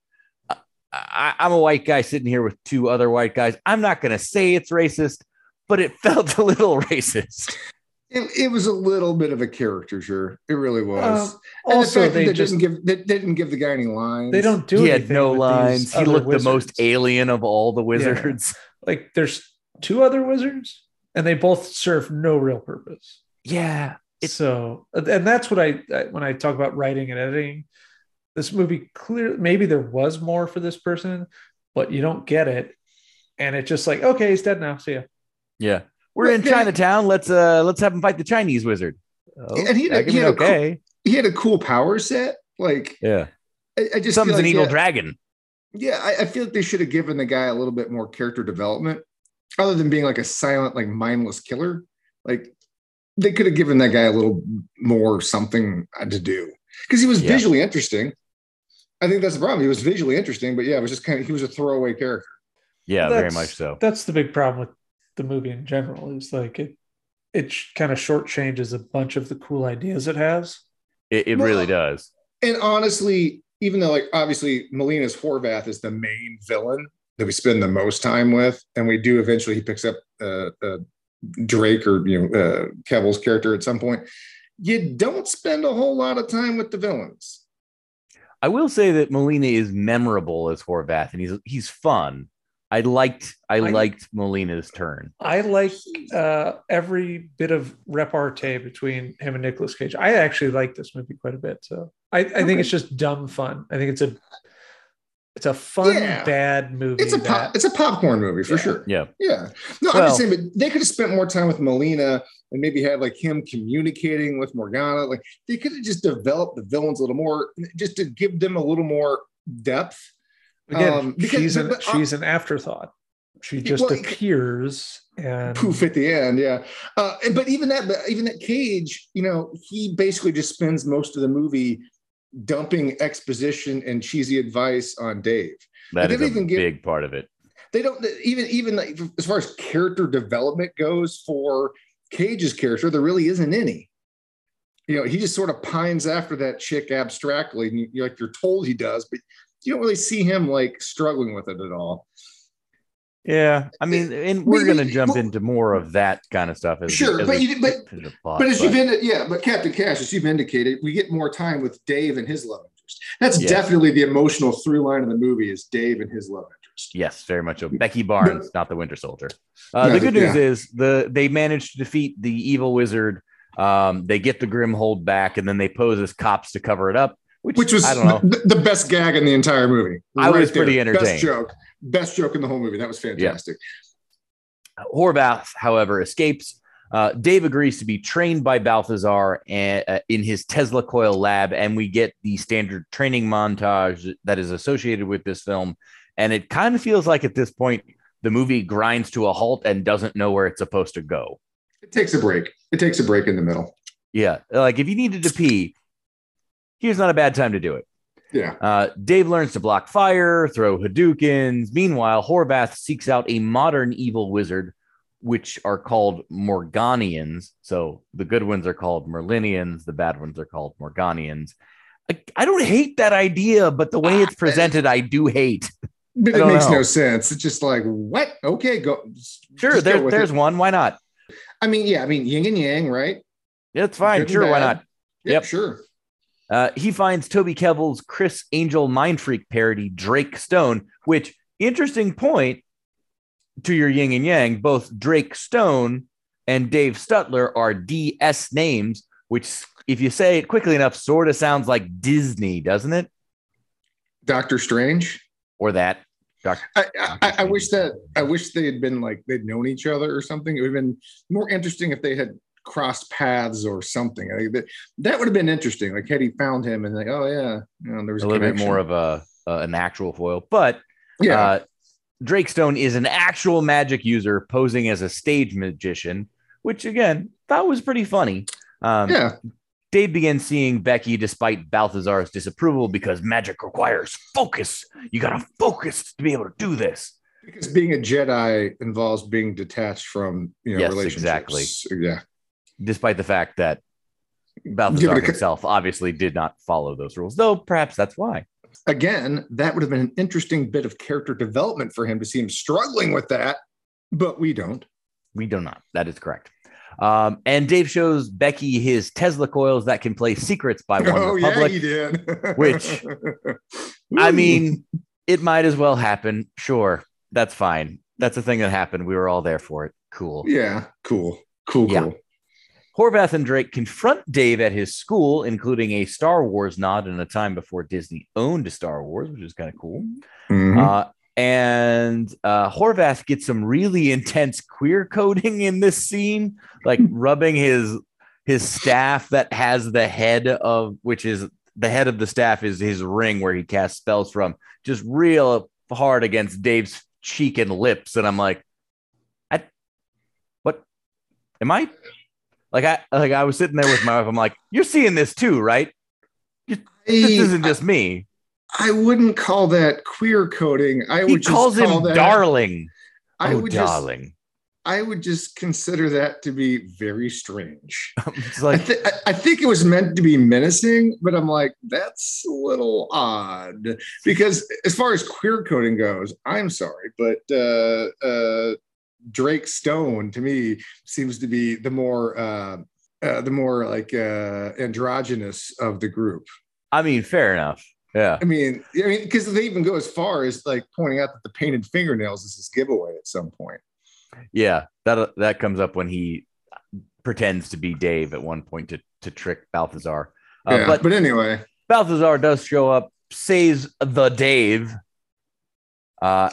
I, I'm a white guy sitting here with two other white guys. I'm not going to say it's racist, but it (laughs) felt a little racist. It, it was a little bit of a caricature it really was Um, and also, the fact they that they just didn't give they didn't give the guy any lines they don't do he had no lines. He other looked the most alien of all the wizards. (laughs) like there's two other wizards and they both serve no real purpose Yeah. so and that's what I, I when i talk about writing and editing this movie clear maybe there was more for this person but you don't get it and it's just like okay he's dead now see ya Yeah. We're in Chinatown. Let's uh let's have him fight the Chinese wizard. Oh, And he had a- he be had a cool- he had a cool power set like yeah. i, I just Summons feel an evil yeah, dragon. Yeah, I, I feel like they should have given the guy a little bit more character development, other than being like a silent, like mindless killer. Like they could have given that guy a little more something to do because he was Yeah. visually interesting. I think that's the problem. He was visually interesting, but yeah, it was just kind of he was a throwaway character. Yeah, very much so. that's the big problem with the movie in general is like it it kind of shortchanges a bunch of the cool ideas it has It, it Well, really does. And honestly, even though like obviously Molina's Horvath is the main villain that we spend the most time with, and we do eventually he picks up uh, uh, Drake or you know uh, Kebbell's character at some point. You don't spend a whole lot of time with the villains. I will say that Molina is memorable as Horvath and he's he's fun. I liked I, I- liked Molina's turn. I like uh, every bit of repartee between him and Nicolas Cage. I actually like this movie quite a bit. So I, I Okay. think it's just dumb fun. I think it's a it's a fun Yeah. bad movie. It's a that, pop, it's a popcorn movie for Yeah. sure. Yeah. Yeah. No, I'm just saying, but they could have spent more time with Molina and maybe had like him communicating with Morgana. Like they could have just developed the villains a little more, just to give them a little more depth. Again, um, because- she's an but- she's an afterthought. She just Well, appears and poof at the end yeah uh and- but even that even that cage you know he basically just spends most of the movie dumping exposition and cheesy advice on dave That They is a didn't even get- big part of it. they don't even even like, as far as character development goes for cage's character there really isn't any you know he just sort of pines after that chick abstractly and you, you're like you're told he does but you don't really see him like struggling with it at all Yeah. I mean, and we're gonna jump well- into more of that kind of stuff as Sure, as but you- but- get plot, But as but- you've indicated, yeah, but Captain Cash, as you've indicated, we get more time with Dave and his love interest. That's Yes. definitely the emotional through line of the movie is Dave and his love interest. Yes, very much so. Becky Barnes, not the Winter Soldier. Uh, No, the good news yeah. is the they managed to defeat the evil wizard. Um, they get the Grimhold back, and then they pose as cops to cover it up. Which, Which was I don't know. the, the best gag in the entire movie. I was there. pretty entertained. Best joke. Best joke in the whole movie. That was fantastic. Horvath, however, escapes. Uh, Dave agrees to be trained by Balthazar and, uh, in his Tesla coil lab, and we get the standard training montage that is associated with this film. And it kind of feels like at this point the movie grinds to a halt and doesn't know where it's supposed to go. It takes a break. It takes a break in the middle. Yeah, like if you needed to pee, here's not a bad time to do it. Yeah. Uh, Dave learns to block fire, throw Hadoukens. Meanwhile, Horvath seeks out a modern evil wizard, which are called Morganians. So the good ones are called Merlinians, the bad ones are called Morganians. I, I don't hate that idea, but the way it's presented, I do hate. But (laughs) it makes know. no sense. It's just like what? Okay, go. Sure, just go there's it. one. Why not? I mean, yeah. I mean, yin and yang, right? Yeah, it's fine. Good Sure, why not? Yeah, Yep. sure. Uh, he finds Toby Kebbell's Criss Angel Mind Freak parody, Drake Stone, which interesting point to your yin and yang. Both Drake Stone and Dave Stutler are DS names, which, if you say it quickly enough, sort of sounds like Disney, doesn't it? Doctor Strange. Or that. I, I, I wish that I wish they had been like they'd known each other or something. It would have been more interesting if they had crossed paths or something. I think that that would have been interesting. Like had he found him and like, oh yeah, you know, there was a a, little bit more of a uh, an actual foil, but yeah. Uh, Drake Stone is an actual magic user posing as a stage magician, which again thought was pretty funny. Um, yeah, Dave begins seeing Becky despite Balthazar's disapproval because magic requires focus. You gotta focus to be able to do this. because being a Jedi involves being detached from you know Yes, relationships. Yeah, Despite the fact that Balthazar himself obviously did not follow those rules, though perhaps that's why. again, that would have been an interesting bit of character development for him to see him struggling with that, but we don't. We do not. That is correct. Um, and Dave shows Becky his Tesla coils that can play secrets by One (laughs) oh yeah, Republic. he did. Which, (laughs) I mean, it might as well happen. Sure, that's fine. That's a thing that happened. We were all there for it. Cool. yeah, cool, cool, Yeah. cool. Horvath and Drake confront Dave at his school, including a Star Wars nod in a time before Disney owned Star Wars, which is kind of cool. Mhm. Uh, and uh, Horvath gets some really intense queer coding in this scene, like (laughs) rubbing his his staff that has the head of which is the head of the staff is his ring where he casts spells from, just real hard against Dave's cheek and lips, and I'm like, I what am I? Like I like I was sitting there with my wife. I'm like, you're seeing this too, right? This isn't just me. I wouldn't call that queer coding. I He would calls just him call that, darling. I oh, would just darling. I would just consider that to be very strange. (laughs) it's I, like th- I- I think it was meant to be menacing, but I'm like, that's a little odd because as far as queer coding goes, I'm sorry, but uh, uh, Drake Stone to me seems to be the more uh, uh, the more like uh, androgynous of the group. I mean, fair enough. Yeah. I mean, I mean, because they even go as far as like pointing out that the painted fingernails is his giveaway at some point. Yeah. That that comes up when he pretends to be Dave at one point to to trick Balthazar. Uh, yeah, but but anyway, Balthazar does show up, saves the Dave. Uh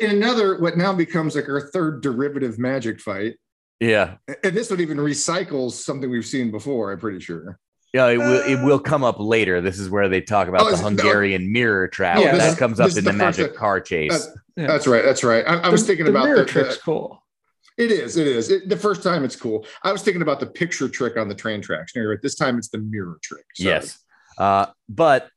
in another what now becomes like our third derivative magic fight. yeah. And this one even recycles something we've seen before, I'm pretty sure. Yeah, it will it will come up later. This is where they talk about Oh, the is it- Hungarian mirror trap. This that is- comes up in the the magic that- car chase. That's, Yeah. that's right. That's right. I, I was The- thinking the about mirror the, trick's the- cool. it is. It is. It, the first time it's cool. I was thinking about the picture trick on the train tracks. No, right. This time it's the mirror trick. Sorry. Yes. Uh, but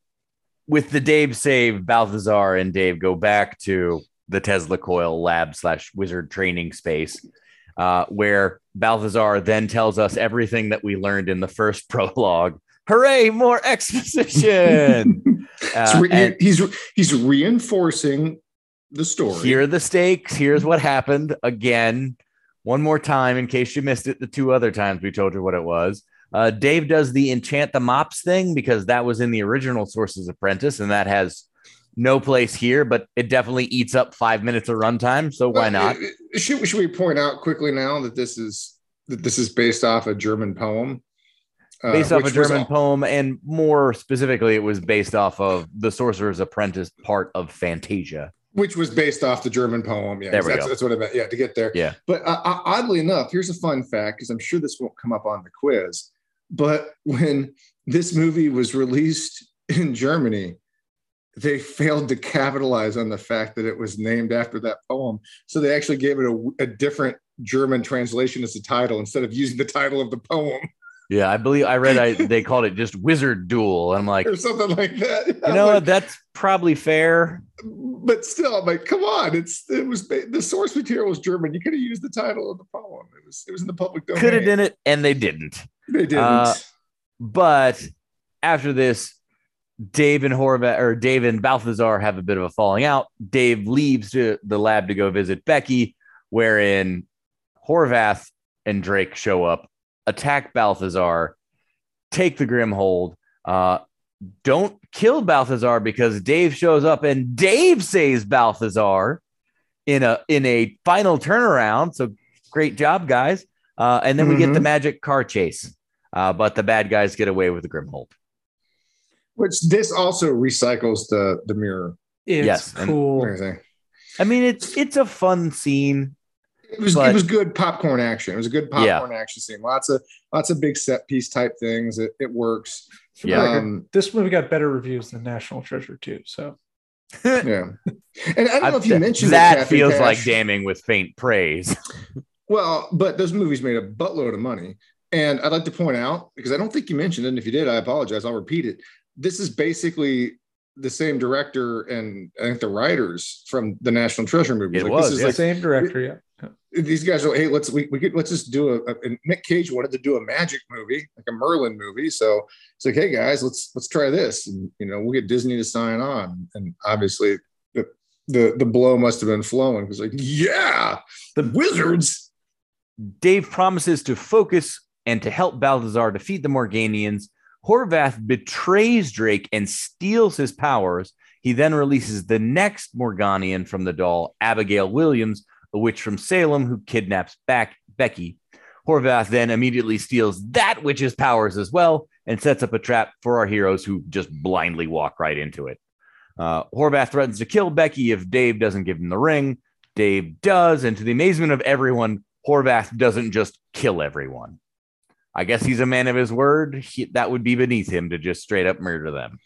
with the Dave save, Balthazar and Dave go back to the Tesla coil lab slash wizard training space, uh, where Balthazar then tells us everything that we learned in the first (laughs) prologue. Hooray, more exposition! (laughs) Uh, re- and he's he's reinforcing the story. here are the stakes. Here's what happened again. One more time, in case you missed it, the two other times we told you what it was. Uh, Dave does the enchant the mops thing because that was in the original Sorcerer's Apprentice, and that has no place here, but it definitely eats up five minutes of runtime. So why Uh, not? Should, should we point out quickly now that this is that this is based off a German poem? uh, Based off a was German poem, and more specifically, it was based off of the Sorcerer's Apprentice part of Fantasia. which was based off the German poem. Yeah, There we that's, go. that's what I meant. Yeah, to get there. Yeah. But uh, uh, oddly enough, here's a fun fact because I'm sure this won't come up on the quiz. But when this movie was released in Germany, they failed to capitalize on the fact that it was named after that poem. So they actually gave it a, a different German translation as the title instead of using the title of the poem Yeah, I believe I read I, (laughs) they called it just Wizard Duel. I'm like, or something like that. you I'm know like. That's probably fair. but still, I'm like, come on! It's it was the source material was German. You could have used the title of the poem. It was it was in the public domain. Could have done it, and they didn't. They didn't. Uh, But after this, Dave and Horvath or Dave and Balthazar have a bit of a falling out. Dave leaves to the lab to go visit Becky, wherein Horvath and Drake show up, attack Balthazar, take the Grimhold. Uh, don't kill Balthazar because Dave shows up and Dave saves Balthazar in a in a final turnaround. So great job, guys. Uh, and then we get the Mhm. magic car chase, uh, but the bad guys get away with the Grimhold. Which this also recycles the the mirror. It's Yes, cool. Everything. I mean, it's it's a fun scene. It was But- it was good popcorn action. It was a good popcorn action scene. Lots of lots of big set piece type things. It, it works. Yeah. Um, this movie got better reviews than National Treasure too. So (laughs) yeah. And I don't know if you mentioned it, that Kathy feels Cash. like damning with faint praise. Well, but those movies made a buttload of money. And I'd like to point out, because I don't think you mentioned it, and if you did, I apologize. I'll repeat it. This is basically the same director and I think the writers from the National Treasure movies. It like, was, this is yeah. like same director, yeah. these guys are hey, let's we, we could let's just do a, a and Nick Cage wanted to do a magic movie, like a Merlin movie. So it's like, hey guys, let's let's try this. And you know, we'll get Disney to sign on. And obviously the the, the blow must have been flowing because like, yeah, the wizards. Dave promises to focus and to help Balthazar defeat the Morganians. Horvath betrays Drake and steals his powers. He then releases the next Morganian from the doll, Abigail Williams, a witch from Salem who kidnaps back Becky. Horvath then immediately steals that witch's powers as well and sets up a trap for our heroes who just blindly walk right into it. Uh, Horvath threatens to kill Becky if Dave doesn't give him the ring. Dave does, and to the amazement of everyone, Horvath doesn't just kill everyone. I guess he's a man of his word. He, that would be beneath him to just straight up murder them.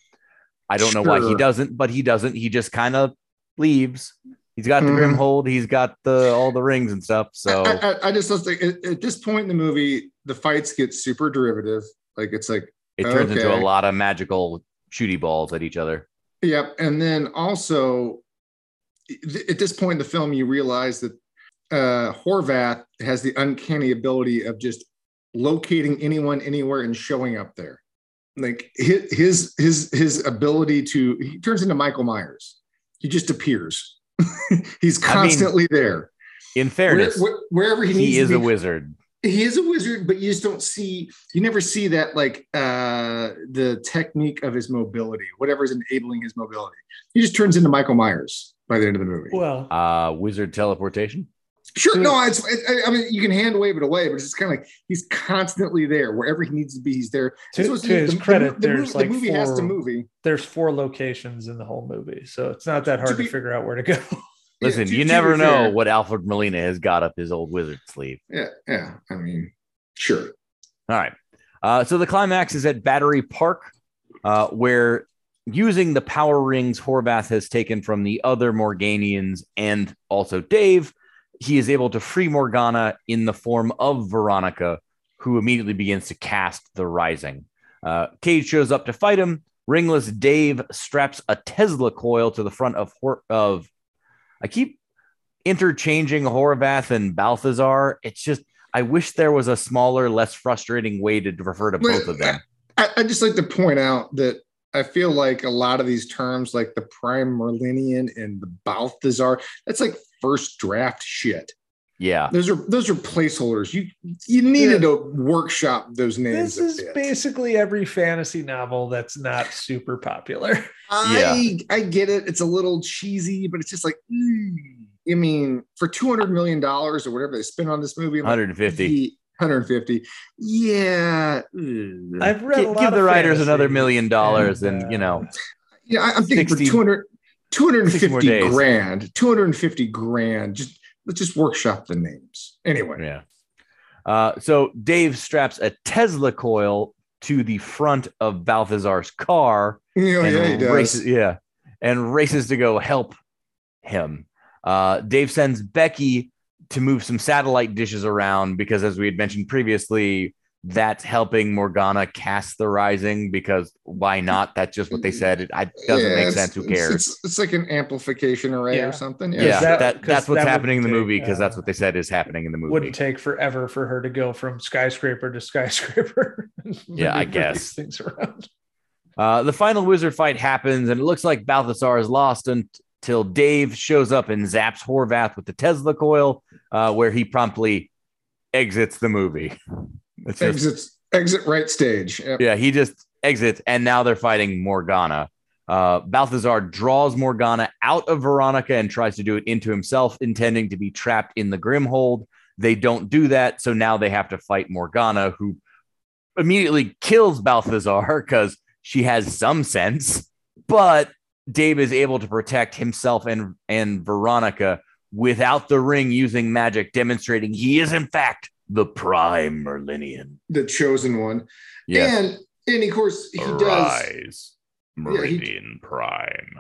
I don't know why he doesn't, but he doesn't. He just kind of leaves. He's got the Mhm. grim hold. He's got the all the rings and stuff. So I, I, I just like at, at this point in the movie, the fights get super derivative. Like it's like, it turns into a lot of magical shooty balls at each other. Yep. And then also th- at this point in the film, you realize that uh, Horvath has the uncanny ability of just locating anyone anywhere and showing up there. Like his his his, his ability to he turns into Michael Myers. He just appears. (laughs) He's I mean, constantly there. In Where- fairness, where- wherever he needs he to is be a wizard. he is a wizard, but you just don't see you never see that like uh the technique of his mobility, whatever is enabling his mobility. He just turns into Michael Myers by the end of the movie. Well, Uh, wizard teleportation. Sure, no, it's I, I mean you can hand wave it away, but it's kind of like he's constantly there wherever he needs to be. He's there. to, This to his the- the credit, mo- the, there's movie, like the movie four, has to movie. there's four locations in the whole movie, so it's not that hard to, be- figure out where to go. (laughs) Yeah, Listen, to- you to never know fair. what Alfred Molina has got up his old wizard sleeve. Yeah, yeah. I mean, sure. All right. Uh, so the climax is at Battery Park, uh, where using the power rings Horvath has taken from the other Morganians and also Dave, he is able to free Morgana in the form of Veronica, who immediately begins to cast the Rising. Uh, Cage shows up to fight him. Ringless Dave straps a Tesla coil to the front of Hor- of. I keep interchanging Horvath and Balthazar. It's just I wish there was a smaller, less frustrating way to refer to both of them. I, I just like to point out that I feel like a lot of these terms, like the Prime Merlinian and the Balthazar, that's like first draft shit. Yeah. Those are those are placeholders. You you needed to workshop those names. this is bit. basically every fantasy novel that's not super popular. (laughs) I I get it. It's a little cheesy, but it's just like mm. I mean, for two hundred million dollars or whatever they spent on this movie, I'm like, 150. ye- 150. Yeah. I've read a Give, lot give of the writers fantasy, another million dollars and, and, you uh, know, Yeah, I- I'm thinking 60 for 200, 60 more 250 grand, 250 grand. Just let's just workshop the names. Anyway, yeah. Uh, so Dave straps a Tesla coil to the front of Balthazar's car and yeah, he does. races, yeah, and races to go help him. Uh, Dave sends Becky to move some satellite dishes around because, as we had mentioned previously, that's helping Morgana cast the rising. Because why (laughs) not? That's just what they said. It, I, doesn't Yeah, make sense. Who cares? It's, it's like an amplification array Yeah. or something. yeah, that- that, 'cause that's what's that happening in the would movie because uh, that's what they said is happening in the movie. Wouldn't take forever for her to go from skyscraper to skyscraper. (laughs) Yeah, I guess. these things around. Uh, the final wizard fight happens, and it looks like Balthazar is lost until Dave shows up and zaps Horvath with the Tesla coil, uh, where he promptly exits the movie. (laughs) It's just- Exits, exit right stage. Yep. yeah, he just exits, and now they're fighting Morgana. Uh, Balthazar draws Morgana out of Veronica and tries to do it into himself, intending to be trapped in the Grimhold. They don't do that, so now they have to fight Morgana, who immediately kills Balthazar (laughs) because she has some sense. But Dave is able to protect himself and and Veronica without the ring using magic, demonstrating he is in fact the prime Merlinian. The chosen one. Yes. And and of course he does. Arise, Yeah, he, Prime.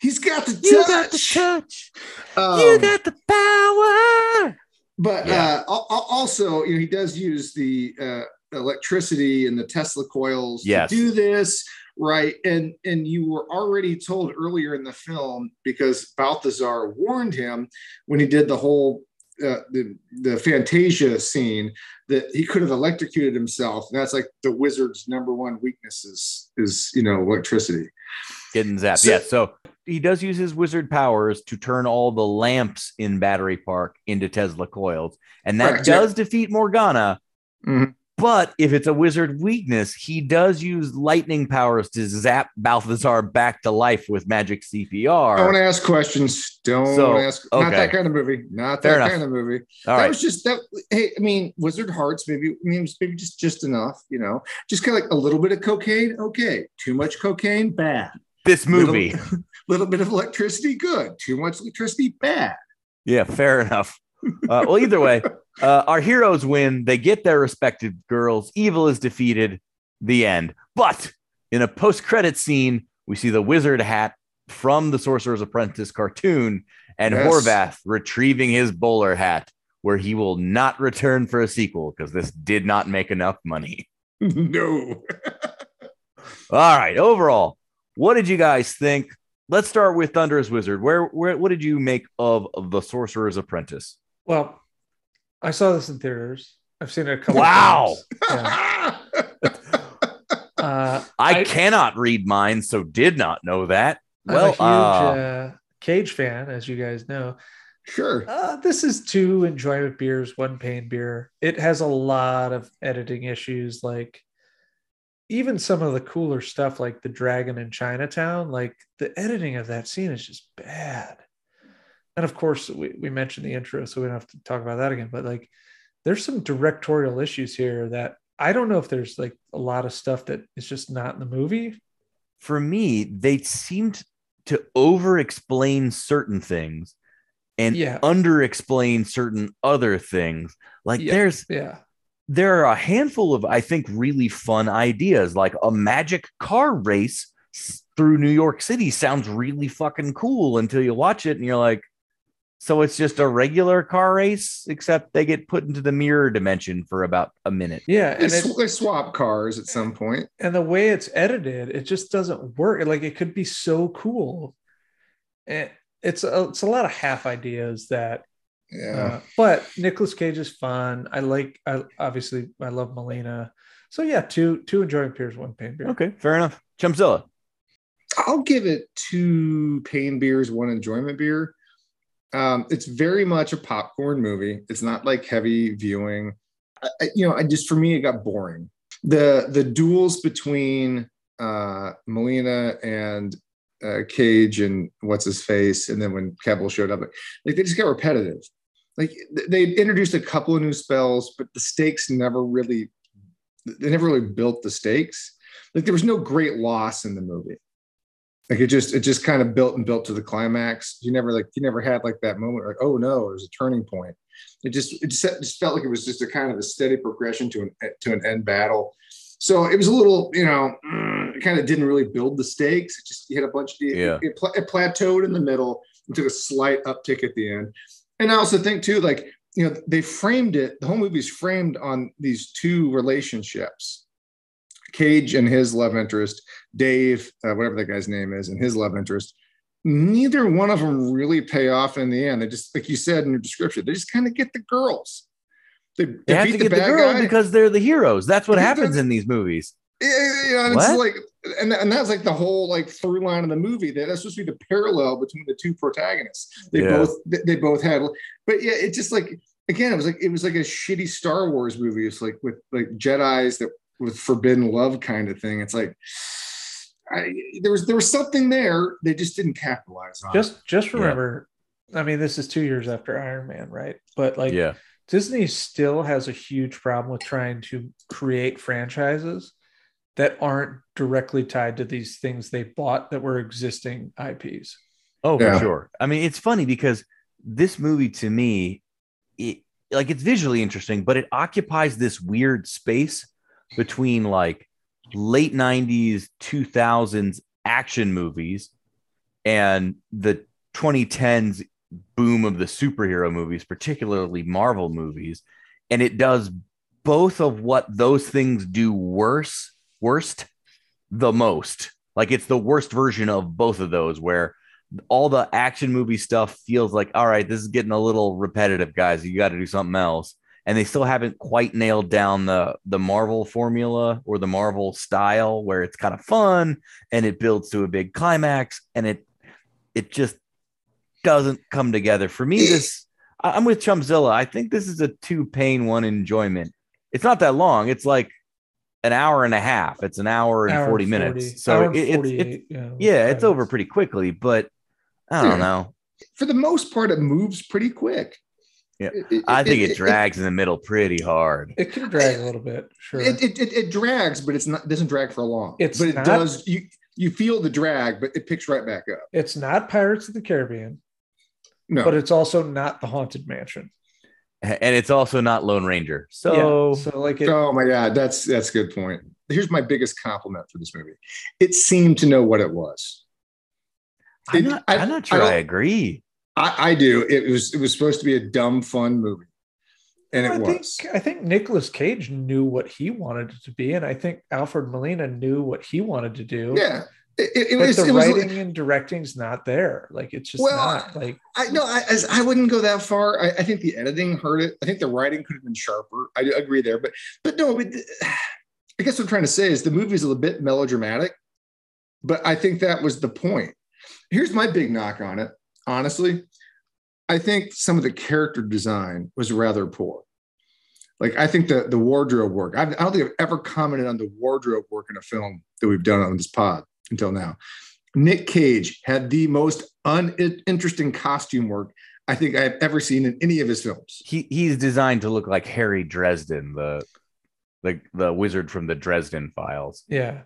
He's got the touch. You got the touch. Um, you got the power. But Yeah. uh, al- al- also, you know, he does use the uh, electricity and the Tesla coils Yes. to do this, right? And and you were already told earlier in the film because Balthazar warned him when he did the whole uh, the the Fantasia scene that he could have electrocuted himself. And that's like the wizard's number one weakness is is you know electricity. Getting zapped. So- yes. So he does use his wizard powers to turn all the lamps in Battery Park into Tesla coils. And that yeah. does defeat Morgana. Mhm. But if it's a wizard weakness, he does use lightning powers to zap Balthazar back to life with magic CPR. To ask questions. Don't So, ask. Not that kind of movie. Not that kind of movie. all that right. was just that. Hey, I mean, Wizard Hearts, maybe, I mean, maybe just just enough, you know, just kind of like a little bit of cocaine. Okay, too much cocaine, bad. this movie. Little, (laughs) little bit of electricity, good. Too much electricity, bad. Yeah, fair enough. Uh, well, either way, uh, our heroes win. They get their respective girls. Evil is defeated. The end. But in a post-credit scene, we see the wizard hat from the Sorcerer's Apprentice cartoon, and Yes. Horvath retrieving his bowler hat, where he will not return for a sequel because this did not make enough money. (laughs) no. All right. Overall, what did you guys think? Let's start with Thunderous Wizard. Where, where, what did you make of, of the Sorcerer's Apprentice? Well, I saw this in theaters. I've seen it a couple Wow. times. Yeah. (laughs) Uh, I, I- cannot read mine, so did not know that. I'm Well, a huge uh, uh, Cage fan, as you guys know. sure. Uh, this is two enjoyment beers, one pain beer. It has a lot of editing issues, like even some of the cooler stuff, like the dragon in Chinatown. Like the editing of that scene is just bad. And of course, we, we mentioned the intro, so we don't have to talk about that again. But like, there's some directorial issues here that I don't know if there's like a lot of stuff that is just not in the movie. for me, they seemed to over explain certain things and Yeah. under explain certain other things. Like Yeah. there's Yeah. there are a handful of I think really fun ideas, like a magic car race through New York City sounds really fucking cool until you watch it and you're like, so it's just a regular car race, except they get put into the mirror dimension for about a minute. Yeah. They, And it, sw- they swap cars at some point. and the way it's edited, it just doesn't work. Like it could be so cool. And it's a, it's a lot of half ideas that, Yeah. uh, but Nicolas Cage is fun. I like, I obviously I love Molina. So yeah, two two enjoying beers, one pain beer. Okay, fair enough. Chumpzilla. I'll give it two pain beers, one enjoyment beer. Um, it's very much a popcorn movie. It's not like heavy viewing. I, you know, I just for me it got boring. The the duels between uh, Molina and uh, Cage and what's his face, and then when Kebbell showed up, like they just got repetitive. Like they introduced a couple of new spells, but the stakes never really they never really built the stakes. Like there was no great loss in the movie like it just it just kind of built and built to the climax. You never like you never had like that moment like oh no there's a turning point. It just it just, it just felt like it was just a kind of a steady progression to an to an end battle. So it was a little you know mm, it kind of didn't really build the stakes. It just had a bunch of Yeah. it, it, it plateaued in the middle and took a slight uptick at the end. And i also think too like you know they framed it the whole movie's framed on these two relationships cage and his love interest Dave, uh, whatever that guy's name is, and his love interest, neither one of them really pay off in the end. They just, like you said in your description, they just kind of get the girls. They, They have to get the girl because they're the heroes. That's what happens in these movies. Yeah, you know, and it's like, and, and that's like the whole like through line of the movie. That that's supposed to be the parallel between the two protagonists. They Yeah. both they, they both had, but yeah, it just like again, it was like it was like a shitty Star Wars movie. It's like with like Jedi's that with forbidden love kind of thing. It's like I, there was there was something there they just didn't capitalize on. Just just Yeah. remember, I mean, this is two years after Iron Man, right? But like yeah. Disney still has a huge problem with trying to create franchises that aren't directly tied to these things they bought that were existing IPs. Oh, Yeah. for sure. I mean, it's funny because this movie to me, it like it's visually interesting, but it occupies this weird space between like late 90s, 2000s action movies and the 2010s boom of the superhero movies, particularly Marvel movies. And it does both of what those things do worse, worst, the most. Like it's the worst version of both of those where all the action movie stuff feels like, all right, this is getting a little repetitive, guys. You got to do something else. And they still haven't quite nailed down the the Marvel formula or the Marvel style where it's kind of fun and it builds to a big climax and it it just doesn't come together. For me, this I- I'm with Chumpzilla. I think this is a two pain, one enjoyment. It's not that long. It's like an hour and a half. It's an hour and Hour 40 and minutes. So it, it's, it's yeah, yeah, it's over pretty quickly, but I don't Yeah. know. For the most part, it moves pretty quick. Yeah. It- I think it drags in the middle pretty hard. It can drag a little bit, sure. It, it, it, it drags, but it's not doesn't drag for long. It's but it not- does. You you feel the drag, but it picks right back up. it's not Pirates of the Caribbean, No, but it's also not the Haunted Mansion. And it's also not Lone Ranger. So, yeah, so like it, oh my god, that's that's a good point. Here's my biggest compliment for this movie. It seemed to know what it was. I'm not, I- I'm not sure I, don't- agree. I, I do. It was it was supposed to be a dumb fun movie, and I it think was. I think Nicolas Cage knew what he wanted it to be, and I think Alfred Molina knew what he wanted to do. Yeah, it, it, it was. the it was writing and directing's not there. Like it's just Well, not like I no, I, as- I wouldn't go that far. I, I think the editing hurt it. I think the writing could have been sharper. I agree there, but but no, but, (sighs) I guess what I'm trying to say is the movie's a little bit melodramatic, but I think that was the point. Here's my big knock on it. Honestly, I think some of the character design was rather poor. Like I think the the wardrobe work. I, I don't think I've ever commented on the wardrobe work in a film that we've done on this pod until now. Nick Cage had the most uninteresting costume work I think I've ever seen in any of his films. He he's designed to look like Harry Dresden, the the the wizard from the Dresden files. yeah.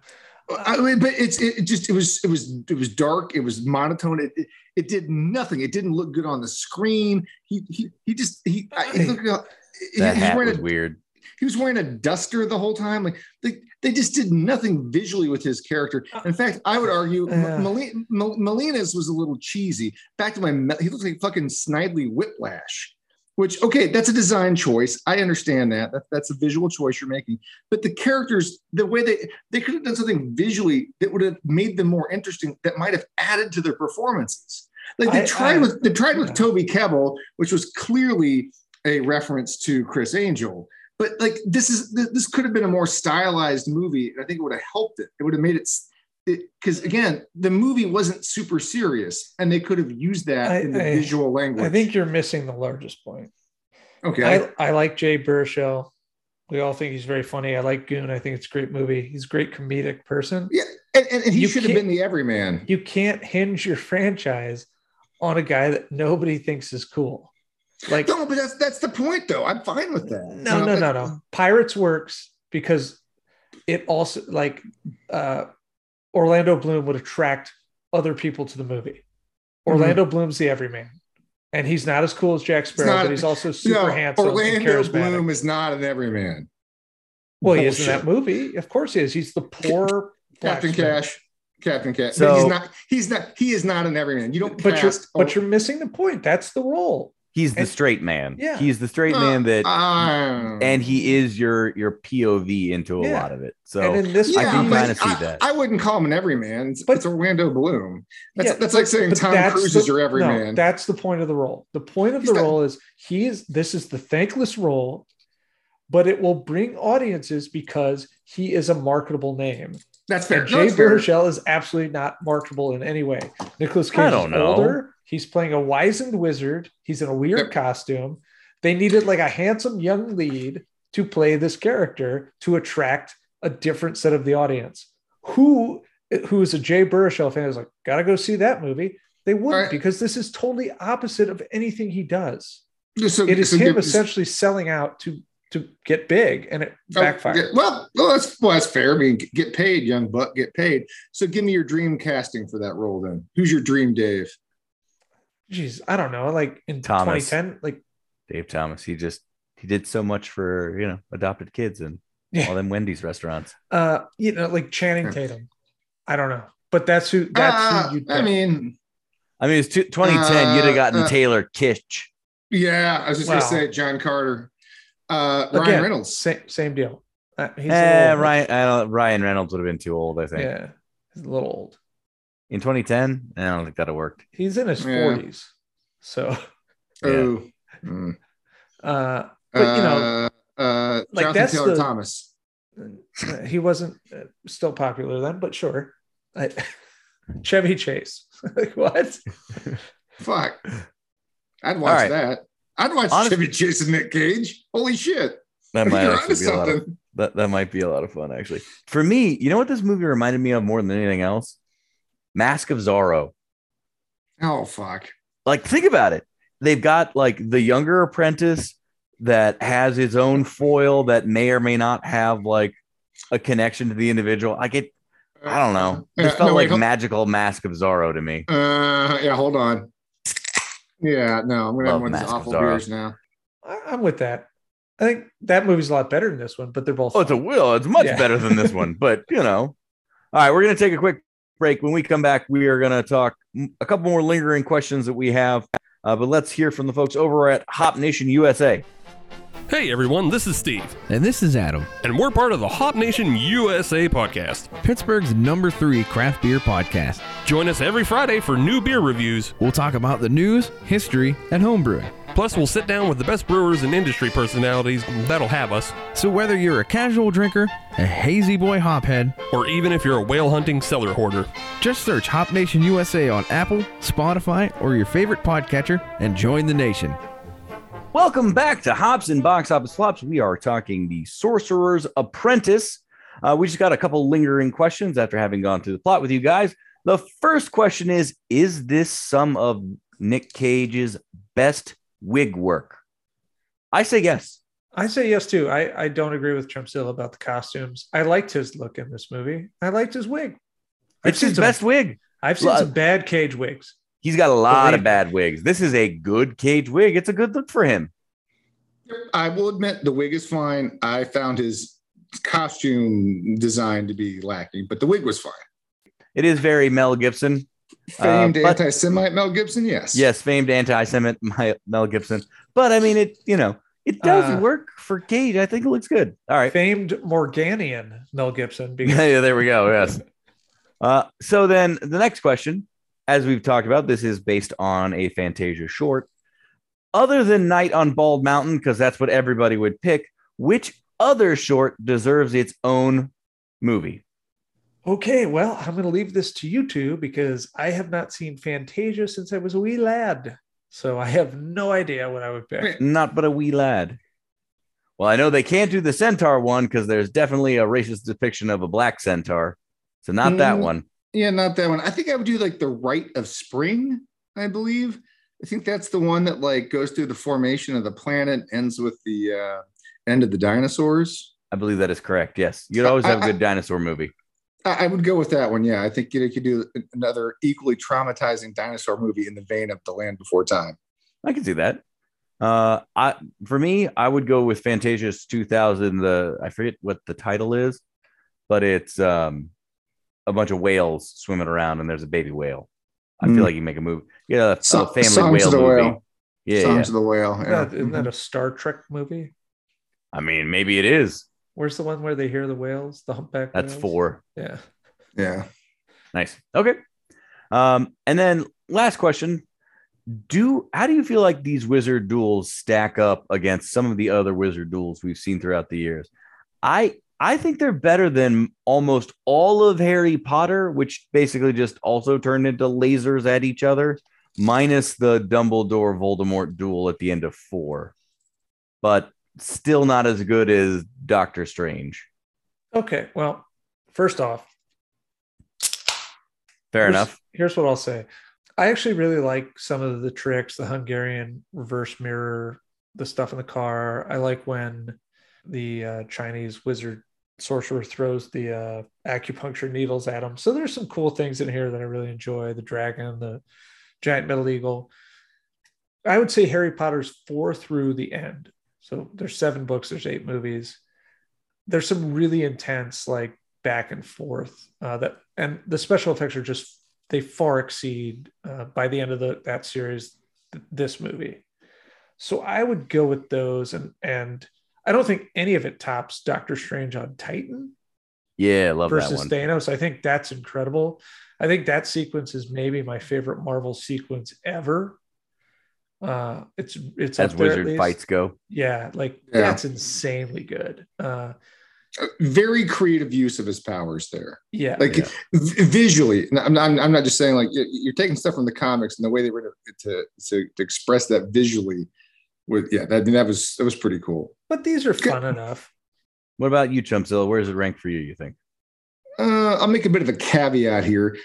I mean, but it's it, it just it was it was it was dark. It was monotone. It, it it did nothing. It didn't look good on the screen. He he he just he, I, he, looked, he, That he was hat wearing was a, weird. he was wearing a duster the whole time. Like they, they just did nothing visually with his character. In fact, I would argue Uh. Molina, Molina's was a little cheesy. Back to my, he looks like fucking Snidely Whiplash. Which okay, that's a design choice. I understand that. that. That's a visual choice you're making. But the characters, the way they they could have done something visually that would have made them more interesting, that might have added to their performances. Like they I- tried I- with they tried with. Toby Kebbell, which was clearly a reference to Criss Angel. But like this is this could have been a more stylized movie, and I think it would have helped it. It would have made it because again, the movie wasn't super serious, and they could have used that I- in the I- visual language. I think you're missing the largest point. okay, I, I like Jay Baruchel. We all think he's very funny. I like Goon. I think it's a great movie. He's a great comedic person. yeah, and, and, and he You should have been the everyman. You can't hinge your (laughs) franchise on a guy that nobody thinks is cool. Like No, but that's that's the point, though. I'm fine with that. no, You no, no, no. Pirates works because it also like uh Orlando Bloom would attract other people to the movie. Orlando mm-hmm. Bloom's the everyman. And he's not as cool as Jack Sparrow, not- but he's also super No, handsome and Orlando charismatic. Bloom is not an everyman. well, he is in that movie. Of course he is. He's the poor Captain blacksmith. Cash. Captain Cash. So- he's not. He's not. He is not an everyman. You don't. But you're cast but you're missing the point. That's the role. He's the And- straight man. Yeah. He's the straight Uh, man that um, and he is your your POV into a Yeah. lot of it. So and in this I can kinda see that. I wouldn't call him an everyman. It's, But- it's Orlando Bloom. That's, Yeah, that's like saying Tom that's Cruise the- is your no, everyman. that's the point of the role. The point of He's the not- role is he is this is the thankless role, but it will bring audiences because he is a marketable name. That's fair. And No, Jay that's. Baruchel is absolutely not marketable in any way. Nicolas Cage I don't is know. older. He's playing a wizened wizard. He's in a weird Yep. costume. They needed like a handsome young lead to play this character to attract a different set of the audience. Who who is a Jay Baruchel fan is like, gotta go see that movie. They wouldn't Alright. because this is totally opposite of anything he does. So- It is so him give- essentially selling out to to get big, and it Oh, backfired. yeah, well, well, that's well, that's fair. I mean, get paid, young buck, get paid. So, give me your dream casting for that role. Then, who's your dream, Dave? Jeez, I don't know. Like in Thomas. 2010, like Dave Thomas. He just he did so much for you know adopted kids and Yeah. all them Wendy's restaurants. uh, you know, like Channing Yeah. Tatum. I don't know, but that's who that's Uh, who you. I mean, I mean, it's two- 2010. you'd have gotten Uh, uh, Taylor Kitsch. yeah, I was just Well- gonna say John Carter, uh, Ryan Reynolds. same same deal. Uh, he's Eh, Ryan I don't, Ryan Reynolds would have been too old. I think Yeah, he's a little old. In 2010. I don't think that'd have worked. He's in his Yeah. forties, so (laughs) Oh, mm. uh, but you know, uh, uh, like, Jonathan that's Taylor the- Thomas. uh, he wasn't uh, still popular then, but sure. I, (laughs) Chevy Chase, (laughs) like what? Fuck, I'd watch right. that. I'd watch Honest- Chevy Chase and Nick Cage. Holy shit! That might You're actually be a lot of that, that might be a lot of fun actually. For me, you know what this movie reminded me of more than anything else? Mask of Zorro. Oh fuck. like think about it they've got like the younger apprentice that has his own foil that may or may not have like a connection to the individual like it i don't know Uh, this felt no, wait, like hold- magical mask of zorro to me Uh, yeah, hold on. Yeah, no, I'm gonna Love have one of these Mask of awful Zorro. beers now. I, I'm with that. I think that movie's a lot better than this one, but they're both. oh it's a will it's much Yeah. better than this one (laughs) but you know all right we're gonna take a quick break when we come back we are gonna talk a couple more lingering questions that we have uh, but let's hear from the folks over at hop nation usa Hey everyone, this is Steve, And this is Adam, and we're part of the Hop Nation USA podcast. Pittsburgh's number three craft beer podcast. Join us every Friday for new beer reviews. We'll talk about the news, history, and homebrewing. Plus, we'll sit down with the best brewers and industry personalities that'll have us, So whether you're a casual drinker, a hazy boy hophead, or even if you're a whale hunting cellar hoarder. just search Hop Nation USA on Apple, Spotify, or your favorite podcatcher and join the nation. Welcome back to Hops and Box Office Flops. We are talking the Sorcerer's Apprentice. Uh, we just got a couple lingering questions after having gone through the plot with you guys. The first question is Is this some of Nick Cage's best wig work? I say yes. I say yes too. I, I don't agree with Chumpzilla about the costumes. I liked his look in this movie. I liked his wig. I've It's seen his some, best wig. I've seen Lo- some bad cage wigs. He's got a lot Believe of bad wigs. This is a good Cage wig. It's a good look for him. I will admit the wig is fine. I found his costume design to be lacking, but the wig was fine. It is very Mel Gibson. Famed Uh, but- anti-Semite Mel Gibson, yes. Yes, famed anti-Semite Mel Gibson. But I mean, it you know it does Uh, work for Cage. I think it looks good. All right. Famed Morganian Mel Gibson. Because (laughs) yeah, there we go. Yes. Uh, so then the next question, as we've talked about, this is based on a Fantasia short. Other than Night on Bald Mountain, because that's what everybody would pick, which other short deserves its own movie? Okay, well, I'm going to leave this to you two because I have not seen Fantasia since I was a wee lad. So I have no idea what I would pick. Not but a wee lad. Well, I know they can't do the centaur one because there's definitely a racist depiction of a black centaur. So not that Mm. one. Yeah, not that one. I think I would do like the Rite of Spring, I believe. I think that's the one that like goes through the formation of the planet, ends with the uh, end of the dinosaurs. I believe that is correct. Yes. You'd always have a I- I- good dinosaur movie. I, I would go with that one. Yeah, I think you know, you could do another equally traumatizing dinosaur movie in the vein of The Land Before Time. I can see that. Uh, I for me, I would go with Fantasia's 2000. The I forget what the title is, but it's um a bunch of whales swimming around, and there's a baby whale. I feel Hmm. like you make a movie, yeah, a, So- a family Songs whale of the movie. Whale. Yeah, Songs yeah. of the Whale. Isn't, that, isn't that a Star Trek movie? I mean, maybe it is. Where's the one where they hear the whales, the humpback? That's whales? four. Yeah. yeah. Nice. Okay. Um, and then last question. Do how do you feel like these wizard duels stack up against some of the other wizard duels we've seen throughout the years? I I think they're better than almost all of Harry Potter, which basically just also turned into lasers at each other, minus the Dumbledore Voldemort duel at the end of four. But still not as good as Doctor Strange. Okay, well, first off, Fair here's, enough. Here's what I'll say. I actually really like some of the tricks, the Hungarian reverse mirror, the stuff in the car. I like when the uh, Chinese wizard sorcerer throws the uh, acupuncture needles at him. So there's some cool things in here that I really enjoy. The dragon, the giant metal eagle. I would say Harry Potter's four through the end. So there's seven books, there's eight movies. There's some really intense, like back and forth uh, that, and the special effects are just they far exceed uh, by the end of the that series th- this movie. So I would go with those, and and I don't think any of it tops Doctor Strange on Titan Yeah, love that versus one. Thanos. I think that's incredible. I think that sequence is maybe my favorite Marvel sequence ever. Uh, it's it's As up there wizard fights go. Yeah, like Yeah. that's insanely good. Uh, Very creative use of his powers there. yeah, Like Yeah. v- visually, I'm not, I'm not just saying like you're, you're taking stuff from the comics and the way they were to, to, to, to express that visually. With yeah, that that was that was pretty cool. but these are fun enough. What about you, Chumpzilla? Where does it rank for you, you think? Uh, I'll make a bit of a caveat here.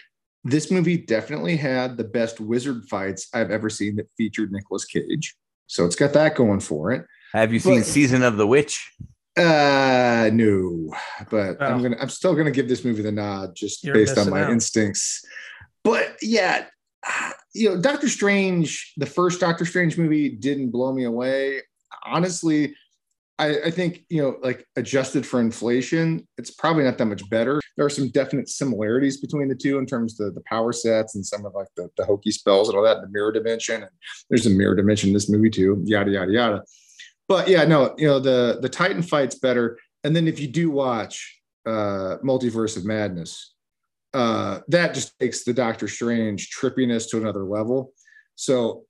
This movie definitely had the best wizard fights I've ever seen that featured Nicolas Cage. So it's got that going for it. Have you seen But- Season of the Witch? Uh no, but I'm Oh. gonna I'm still gonna give this movie the nod just You're based on my out. instincts. But yeah, ah, you know, Doctor Strange, the first Doctor Strange movie didn't blow me away. Honestly, I, I think you know, like adjusted for inflation, it's probably not that much better. There are some definite similarities between the two in terms of the, power sets and some of like the, the hokey spells and all that, the mirror dimension. And there's a mirror dimension in this movie too, yada yada yada. But yeah, no, you know, the the Titan fight's better. And then if you do watch uh Multiverse of Madness, uh that just takes the Doctor Strange trippiness to another level. So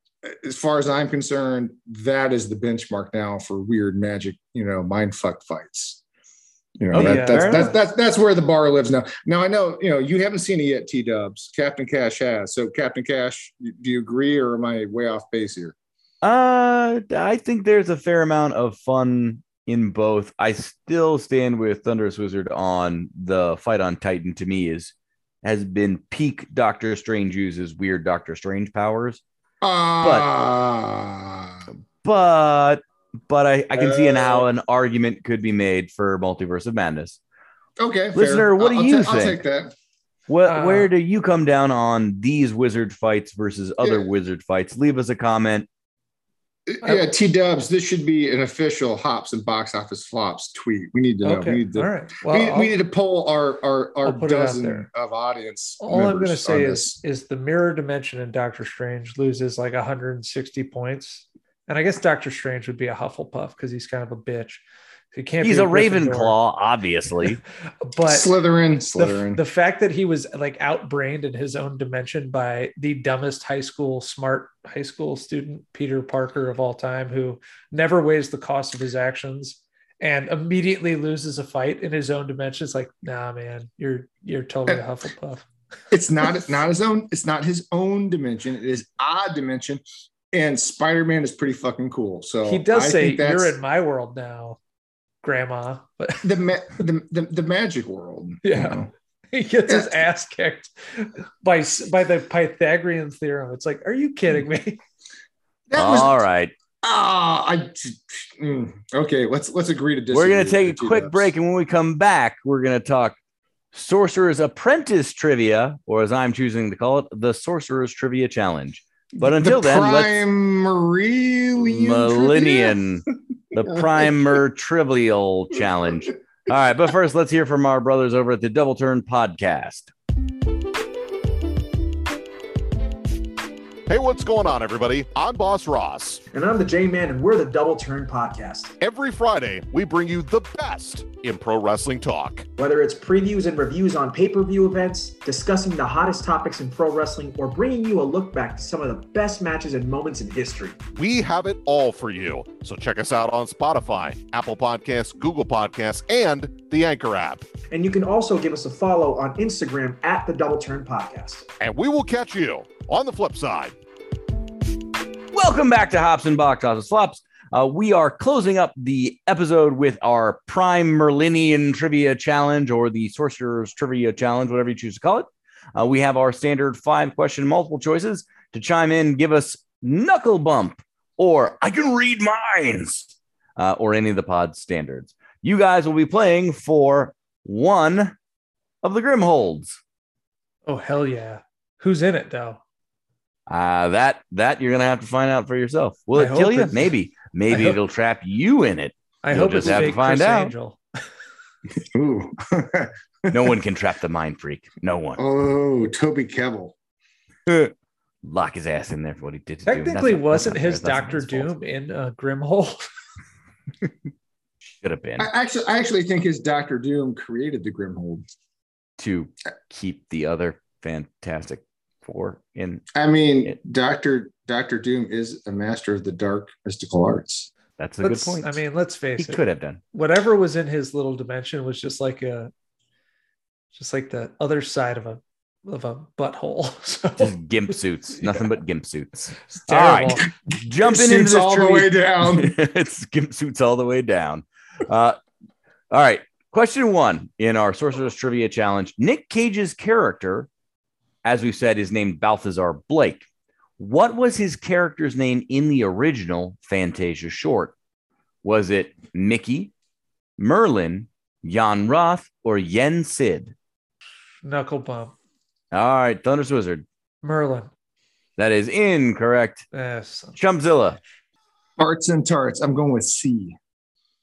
as far as I'm concerned, that is the benchmark now for weird magic, you know, mind fuck fights. You know, Okay, that, fair that's, that's that's that's where the bar lives now. Now I know, you know, you haven't seen it yet, T Dubs. Captain Cash has. So Captain Cash, do you agree or am I way off base here? Uh, I think there's a fair amount of fun in both. I still stand with Thunderous Wizard on the fight on Titan. To me, is has been peak Doctor Strange uses weird Doctor Strange powers, Ah, but but I, I can see in how an argument could be made for Multiverse of Madness. okay. fair. Listener, what do I'll- I'll you ta- I'll think? take that. What, Uh, where do you come down on these wizard fights versus other Yeah. wizard fights? Leave us a comment. Yeah, T Dubs. This should be an official hops and box office flops tweet. We need to know. We Okay, need to. all right. Well, we, we need to poll our our, our I'll put it out dozen of audience. All I'm going to say on is is the mirror dimension in Doctor Strange loses like 160 points, and I guess Doctor Strange would be a Hufflepuff because he's kind of a bitch. He can't. He's be a Gryffindor. Ravenclaw, obviously. (laughs) but Slytherin, the, Slytherin. the fact that he was like outbrained in his own dimension by the dumbest high school smart high school student Peter Parker of all time, who never weighs the cost of his actions and immediately loses a fight in his own dimension. It's like, nah, man, you're you're totally a eh, Hufflepuff. it's not it's not his own. It's not his own dimension. It is odd dimension. And Spider Man is pretty fucking cool. So he does I say think that's you're in my world now grandma but (laughs) the, ma- the, the the magic world. you Yeah. know. (laughs) he gets his ass kicked by by the pythagorean theorem it's like are you kidding me (laughs) That was All right. ah. I mm, okay. Let's let's agree to disagree. We're going to take a quick T-Dubs. break. And when we come back, we're going to talk Sorcerer's Apprentice Trivia, or as I'm choosing to call it, the Sorcerer's Trivia Challenge. But until the then, let's Primerillion Millennium, the Primer Trivial Challenge. All right. But first, let's hear from our brothers over at the Double Turn Podcast. Hey, what's going on, everybody? I'm Boss Ross. And I'm the J Man, and we're the Double Turn Podcast. Every Friday, we bring you the best in pro wrestling talk. Whether it's previews and reviews on pay per view events, discussing the hottest topics in pro wrestling, or bringing you a look back to some of the best matches and moments in history. We have it all for you. So check us out on Spotify, Apple Podcasts, Google Podcasts, and the Anchor app. And you can also give us a follow on Instagram at the Double Turn Podcast. And we will catch you on the flip side. Welcome back to Hops and Box Office Flops. Uh, we are closing up the episode with our Prime Merlinian Trivia Challenge or the Sorcerer's Trivia Challenge, whatever you choose to call it. Uh, we have our standard five question multiple choices to chime in, give us knuckle bump or I can read minds uh, or any of the pod standards. You guys will be playing for one of the Grimholds. Oh hell yeah! Who's in it though? Uh, that that you're gonna have to find out for yourself. Will I it kill you? Maybe. Maybe hope- it'll trap you in it. I You'll hope just it's have to fake find Criss out. Angel. (laughs) Ooh. (laughs) No one can trap the mind freak. No one. oh, Toby Kebbell. (laughs) Lock his ass in there for what he did. To Technically, not- wasn't his fair. That's not Doctor his fault. Doom in uh, Grimhold? Should have been I actually, I actually think his Doctor Doom created the Grimhold. to keep the other Fantastic Four in. I mean, It- Doctor Doctor Doom is a master of the dark mystical arts. That's a Let's- good point. I mean, let's he face it. He could have done. Whatever was in his little dimension was just like a, just like the other side of a of a butthole. (laughs) So Just gimp (laughs) suits. Nothing but gimp suits. it's All right. Jumping into this all the trivia- way down. (laughs) it's gimp suits all the way down. Uh, all right. Question one in our Sorcerer's Trivia Challenge Nick Cage's character, as we said, is named Balthazar Blake. What was his character's name in the original Fantasia short? Was it Mickey, Merlin, Jan Roth, or Yen Sid? Knuckle bump. All right, Thunder's Wizard. Merlin. That is incorrect. Yes. Chumpzilla. Arts and tarts. I'm going with C.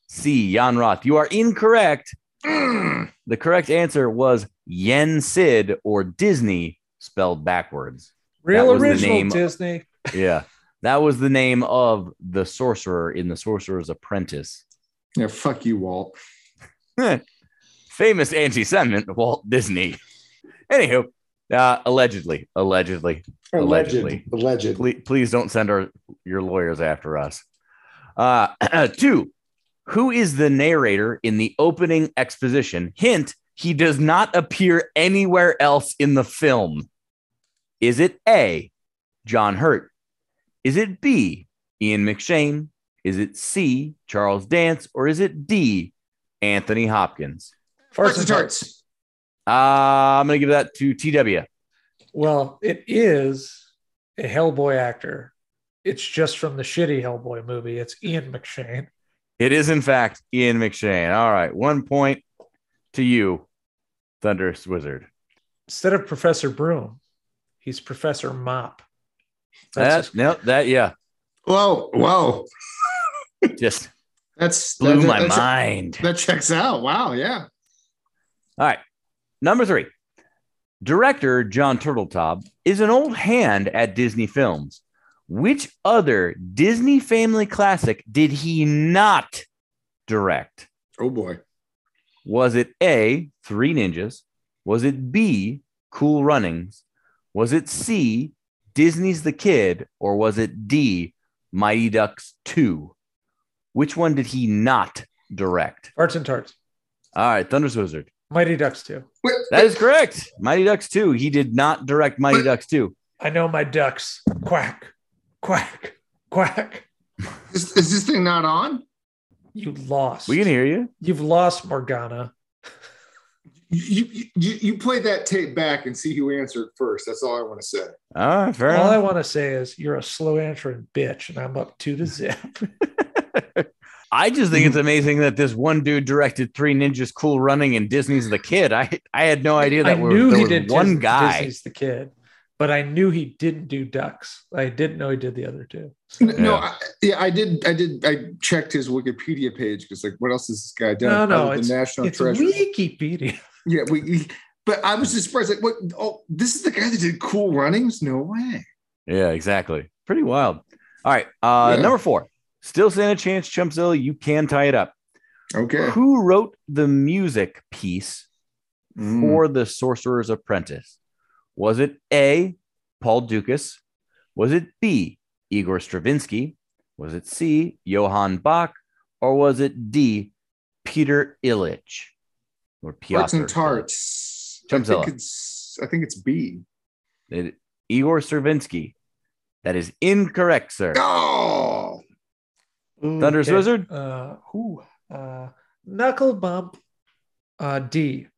C. Jan Roth. You are incorrect. Mm. The correct answer was Yen Sid or Disney spelled backwards. Real original name- Disney. Yeah. That was the name of the sorcerer in the Sorcerer's Apprentice. Yeah, fuck you, Walt. (laughs) Famous anti Semite Walt Disney. Anywho, uh, allegedly, allegedly, Allegedly. Alleged. please, please don't send our your lawyers after us. Uh, (clears throat) two, who is the narrator in the opening exposition? Hint: he does not appear anywhere else in the film. Is it A, John Hurt? Is it B, Ian McShane? Is it C, Charles Dance? Or is it D, Anthony Hopkins? First Arts and and tarts. tarts. Uh, I'm gonna give that to TW. Well, it is a Hellboy actor. It's just from the shitty Hellboy movie. It's Ian McShane. It is, in fact, Ian McShane. All right. One point to you, Thunderous Wizard. Instead of Professor Broom, he's Professor Mop. That, That's no, that, yeah, Whoa, whoa. (laughs) just That's blew that, my that, that, mind. that checks out. Wow, yeah. All right. Number three. Director John Turteltaub is an old hand at Disney films. Which other Disney family classic did he not direct? Oh boy. Was it A, Three Ninjas? Was it B, Cool Runnings? Was it C, Disney's The Kid? Or was it D, Mighty Ducks 2? Which one did he not direct? Farts and tarts. All right, Thunder's Wizard. Mighty Ducks 2. Wait, That is correct. Mighty Ducks 2. He did not direct Mighty Ducks 2. I know my ducks. Quack, quack, quack. is, is this thing not on? You lost. We can hear you. You've lost Morgana. You, you, you, you play that tape back and see who answered first. That's all I want to say. All right, fair All I want to say is you're a slow answering bitch, and I'm up two to zip. (laughs) I just think it's mm-hmm. amazing that this one dude directed Three Ninjas Cool Running and Disney's The Kid. I I had no idea I that were, knew there he was did one Dis- guy. Disney's the kid, but I knew he didn't do ducks. I didn't know he did the other two. N- No, Yeah. I, yeah, I did. I did. I checked his Wikipedia page because, like, what else has this guy done? No, no, other than it's, National it's Treasure. Wikipedia. Yeah, we, we- But I was just surprised. Like, what? Oh, this is the guy that did Cool Runnings? No way. Yeah, exactly. Pretty wild. All right. Uh, Yeah. Number four. Still stand a chance, Chumpzilla. You can tie it up. Okay. Who wrote the music piece Mm. for The Sorcerer's Apprentice? Was it A, Paul Dukas? Was it B, Igor Stravinsky? Was it C, Johann Bach? Or was it D, Peter Ilyich? Or Tarts Piotr and tarts. I think it's I think it's B. It- Igor Stravinsky. That is incorrect, sir. Oh, Ooh, Thunderous okay. Wizard? Uh, who? Uh, knuckle bump. Uh, D.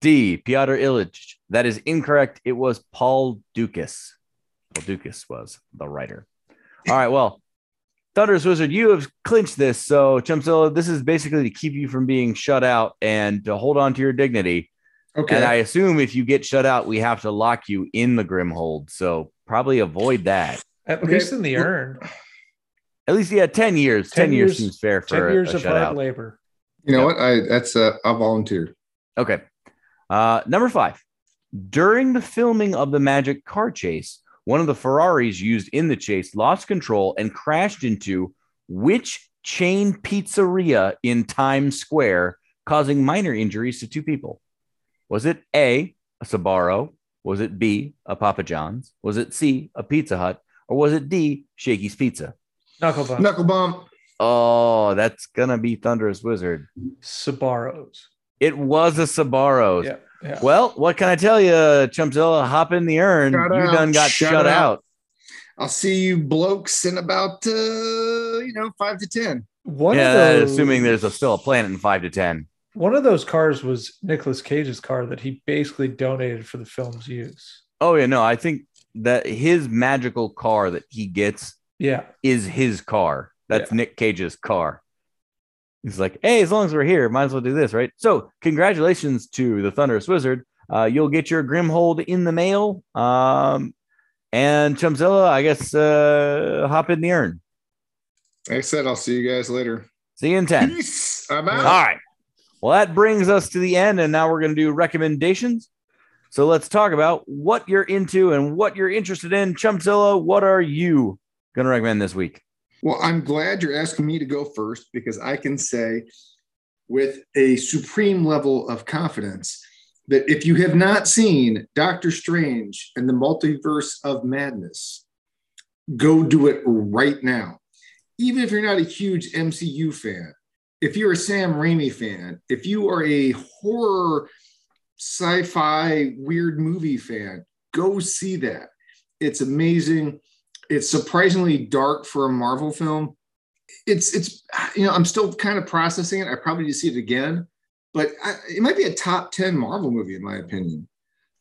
D, Piotr Ilyich. That is incorrect. It was Paul Dukas. Paul Dukas was the writer. All right, well, Thunderous Wizard, you have clinched this. So, Chumpzilla, this is basically to keep you from being shut out and to hold on to your dignity. okay. And I assume if you get shut out, we have to lock you in the Grimhold. So, probably avoid that. At Okay. least in the urn. At least, yeah, 10 years. 10, 10 years, years- seems fair Ten for a, years a of hard labor. you know Yep. what? I that's uh, I'll volunteer. Okay. Uh, number five. During the filming of the Magic car chase, one of the Ferraris used in the chase lost control and crashed into which chain pizzeria in Times Square, causing minor injuries to two people? Was it A, a Sbarro? Was it B, a Papa John's? Was it C, a Pizza Hut? Or was it D, Shakey's Pizza? Knuckle bump. Knuckle bump. Oh, that's gonna be Thunderous Wizard. Sbarros. It was a Sbarros. Yeah. Yeah. Well, what can I tell you, Chumpzilla? Hop in the urn. Shut you out. done got Shut shut, out. out. I'll see you blokes in about uh, you know five to ten. One yeah, of those, assuming there's a, still a planet in five to ten. one of those cars was Nicolas Cage's car that he basically donated for the film's use. Oh yeah, no, I think that his magical car that he gets Yeah. is his car. That's Yeah. Nick Cage's car. He's like, hey, as long as we're here, might as well do this, right? So, congratulations to the Thunderous Wizard. Uh, you'll get your Grimhold in the mail. Um, and Chumpzilla, I guess, uh, hop in the urn. Like I said, I'll see you guys later. See you in 10. Peace. I'm out. right. Well, that brings us to the end, and now we're going to do recommendations. So let's talk about what you're into and what you're interested in. Chumpzilla, what are you going to recommend this week? Well, I'm glad you're asking me to go first because I can say with a supreme level of confidence that if you have not seen Doctor Strange and the Multiverse of Madness, go do it right now. Even if you're not a huge MCU fan, if you're a Sam Raimi fan, if you are a horror, sci fi, weird movie fan, go see that. It's amazing it's surprisingly dark for a Marvel film. It's it's you know I'm still kind of processing it. I probably need to see it again, but I, it might be a top ten Marvel movie in my opinion.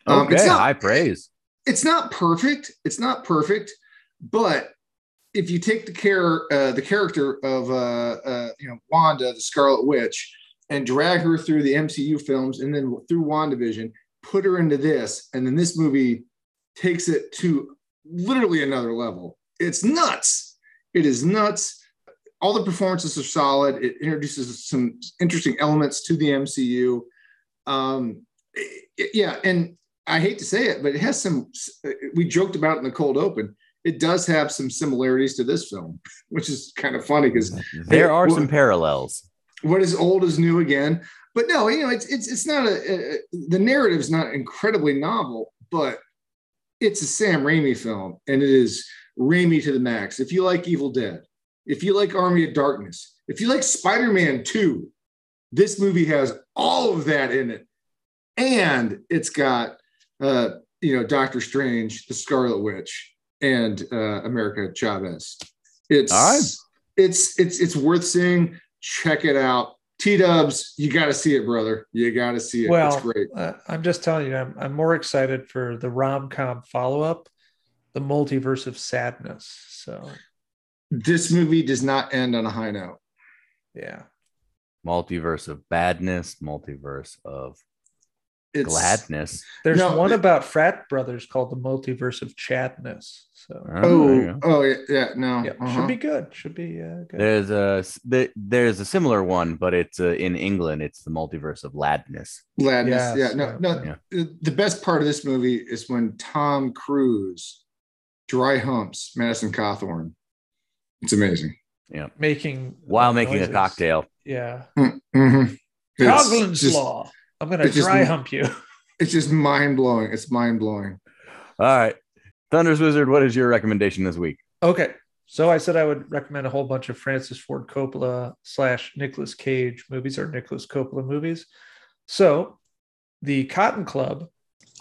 Um, Okay, it's not high praise. it's not perfect. It's not perfect, but if you take the care uh, the character of uh, uh, you know Wanda, the Scarlet Witch, and drag her through the MCU films and then through WandaVision, put her into this, and then this movie takes it to literally another level. It's nuts. It is nuts. All the performances are solid. It introduces some interesting elements to the MCU. Um, it- yeah, and I hate to say it, but it has some. We joked about it in the cold open. It does have some similarities to this film, (laughs) which is kind of funny because There are well- some parallels. what is old is new again. But no, you know, it's it's it's not a, a the narrative's not incredibly novel, but it's a Sam Raimi film, and it is Raimi to the max. If you like Evil Dead, if you like Army of Darkness, if you like Spider-Man 2, this movie has all of that in it. And it's got uh, you know, Doctor Strange, the Scarlet Witch, and uh America Chavez. It's right. it's it's it's worth seeing. Check it out. T Dubs, you got to see it, brother. You got to see it. Well, it's great. uh, I'm just telling you, I'm, I'm more excited for the rom com follow up, The Multiverse of Sadness. So, This movie does not end on a high note. yeah. Multiverse of badness, multiverse of It's gladness. There's No, one it- about frat brothers called The Multiverse of Chadness. So, Oh, Oh, oh yeah, yeah, no. yeah, uh-huh. should be good. Should be uh, good. There's a there- there's a similar one, but it's uh, in England. It's the multiverse of ladness. Ladness, Yes, yeah, no, yeah, no. yeah. The- The best part of this movie is when Tom Cruise dry humps, Madison Cawthorn. It's amazing. Yeah, making While making a cocktail. Yeah. Mm-hmm. It's Coughlin's law. I'm gonna it's just- dry hump you. (laughs) It's just mind blowing. It's mind blowing. All right. Thunder's Wizard, what is your recommendation this week? Okay. So I said I would recommend a whole bunch of Francis Ford Coppola slash Nicolas Cage movies or Nicolas Coppola movies. So the Cotton Club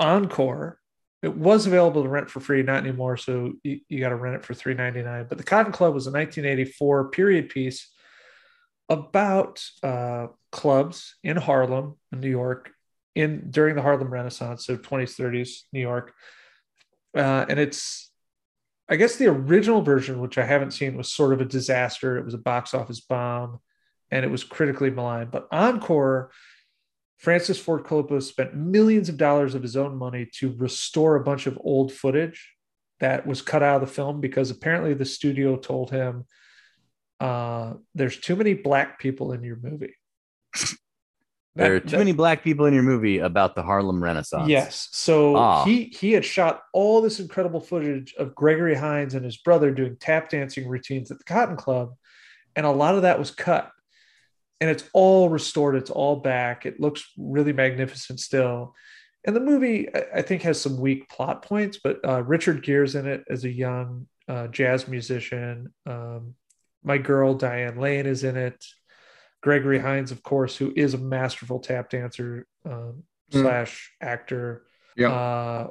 Encore, it was available to rent for free, not anymore. So you, you got to rent it for three ninety nine. But the Cotton Club was a 1984 period piece about uh, clubs in Harlem, in New York, in during the Harlem Renaissance, so 20s, 30s, New York. Uh, and it's I guess the original version, which I haven't seen, was sort of a disaster. It was a box office bomb and it was critically maligned. But Encore, Francis Ford Coppola spent millions of dollars of his own money to restore a bunch of old footage that was cut out of the film because apparently the studio told him uh, there's too many black people in your movie. (laughs) There are too that- many black people in your movie about the Harlem Renaissance. Yes. So Ah. he he had shot all this incredible footage of Gregory Hines and his brother doing tap dancing routines at the Cotton Club, and a lot of that was cut. And it's all restored. It's all back. It looks really magnificent still. And the movie, I I think, has some weak plot points, but uh, Richard Gere's in it as a young uh, jazz musician. Um, my girl Diane Lane is in it. Gregory Hines, of course, who is a masterful tap dancer um, Mm. slash actor. Yeah. Uh,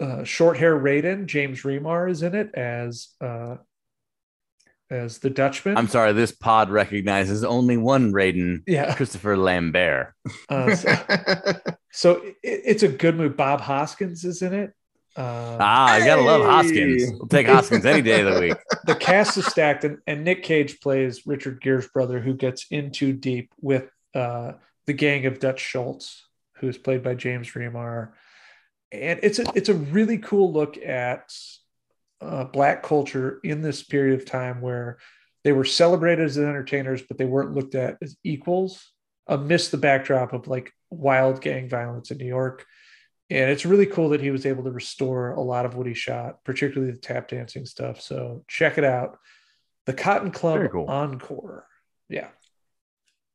uh, short hair Raiden, James Remar is in it as uh, as the Dutchman. I'm sorry, this pod recognizes only one Raiden, yeah. (laughs) Christopher Lambert. Uh, so (laughs) so it, it's a good movie. Bob Hoskins is in it. Uh, Ah, I gotta love Hoskins. We'll take Hoskins any day of the week. (laughs) the cast is stacked, and, and Nick Cage plays Richard Gere's brother, who gets in too deep with uh, the gang of Dutch Schultz, who's played by James Remar. And it's a it's a really cool look at uh, black culture in this period of time where they were celebrated as entertainers, but they weren't looked at as equals amidst the backdrop of like wild gang violence in New York. And it's really cool that he was able to restore a lot of what he shot, particularly the tap dancing stuff. So check it out. The Cotton Club cool. Encore. Yeah.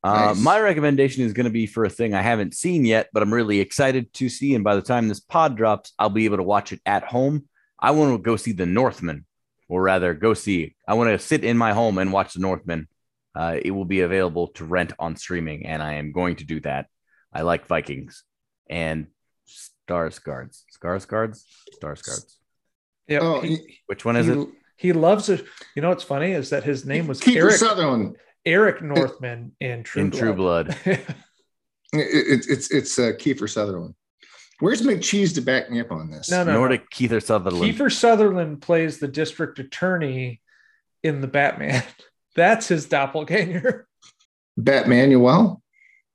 Uh, Nice. My recommendation is going to be for a thing I haven't seen yet, but I'm really excited to see. And by the time this pod drops, I'll be able to watch it at home. I want to go see The Northman, or rather, go see. I want to sit in my home and watch The Northman. Uh, it will be available to rent on streaming, and I am going to do that. I like Vikings and Stars Guards. Scars Guards? Stars Guards. Yeah. Oh, he, Which one is he, it? he loves it. You know what's funny is that his name was Kiefer Eric Sutherland. Eric Northman in True In Blood. True Blood. (laughs) It- it- it's it's uh, Kiefer Sutherland. Where's McCheese to back me up on this? No, no. Nordic Keither Sutherland. Kiefer Sutherland plays the district attorney in the Batman. (laughs) That's his doppelganger. (laughs) Batmanuel.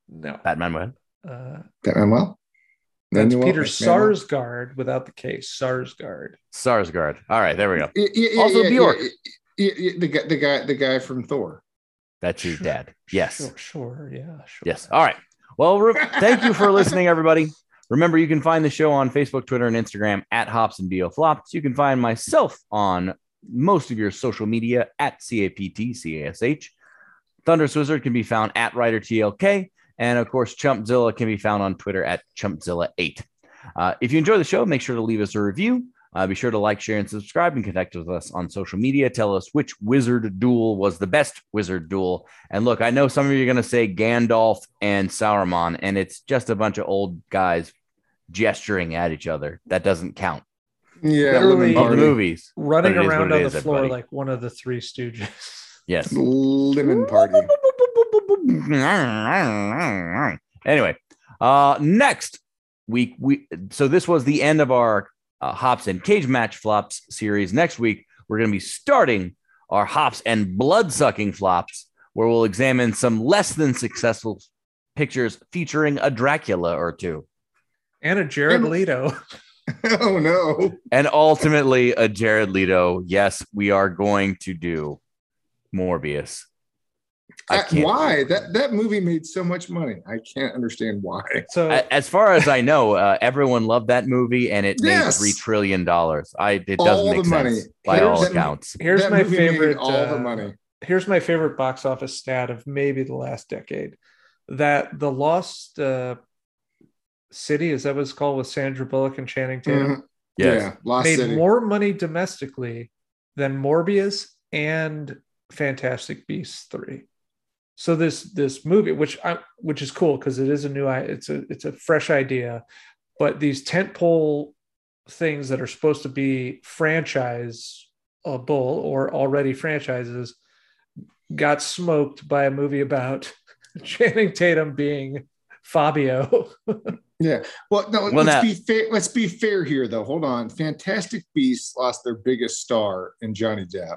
No. Batman Web. Uh, Batmanuel. That's Manuel? Peter Manuel? Sarsgaard without the case. Sarsgaard. Sarsgaard. All right, there we go. Yeah, yeah, yeah, Also yeah, Bjork. yeah, yeah, yeah, the guy, the guy, the guy from Thor. That's his Sure. dad. Yes. Sure, sure. Yeah, sure. Yes. All right. Well, re- thank you for listening, everybody. Remember, you can find the show on Facebook, Twitter, and Instagram at Hops and Bo Flops. You can find myself on most of your social media at CAPTCASH. Thunderous Wizard can be found at WriterTLK. And of course, Chumpzilla can be found on Twitter at Chumpzilla8. Uh, if you enjoy the show, make sure to leave us a review. Uh, be sure to like, share, and subscribe and connect with us on social media. Tell us which wizard duel was the best wizard duel. And look, I know some of you are going to say Gandalf and Sauron, and it's just a bunch of old guys gesturing at each other. That doesn't count. Yeah, Literally- lemon the movies. Running But it is around on it the floor everybody. like one of the three stooges. Yes. Lemon party. (laughs) Anyway, uh, next week we so this was the end of our uh, hops and cage match flops series. Next week we're going to be starting our hops and blood sucking flops, where we'll examine some less than successful pictures featuring a Dracula or two, and a Jared And- Leto. (laughs) oh no. and ultimately a Jared Leto. Yes, we are going to do Morbius. I Uh, can't. why that that movie made so much money? I can't understand why. So As far as I know, uh, everyone loved that movie, and it Yes. made three trillion dollars. I it All doesn't the make sense money. by Here's- all that- accounts. here's That my favorite. all the uh, money. Here's my favorite box office stat of maybe the last decade. That the Lost uh, City is that what it's called with Sandra Bullock and Channing Tatum Mhm. Yes. Yeah, Lost made City. more money domestically than Morbius and Fantastic Beasts three. So this this movie, which I which is cool because it is a new it's a it's a fresh idea, but these tentpole things that are supposed to be franchise a bull or already franchises got smoked by a movie about (laughs) Channing Tatum being Fabio. (laughs) Yeah. Well, no. Well, let's now- be fair. Let's be fair here, though. Hold on. Fantastic Beasts lost their biggest star in Johnny Depp.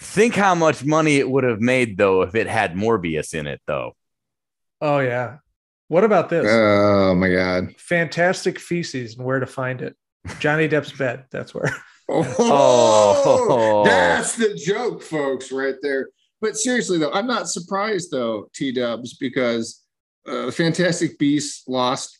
Think how much money it would have made though if it had Morbius in it, though. oh yeah. What about this? Oh my God. fantastic feces and where to find it. Johnny Depp's bed. That's where. (laughs) Oh, that's the joke, folks, right there. But seriously, though, I'm not surprised, though, T Dubs, because uh, Fantastic Beasts lost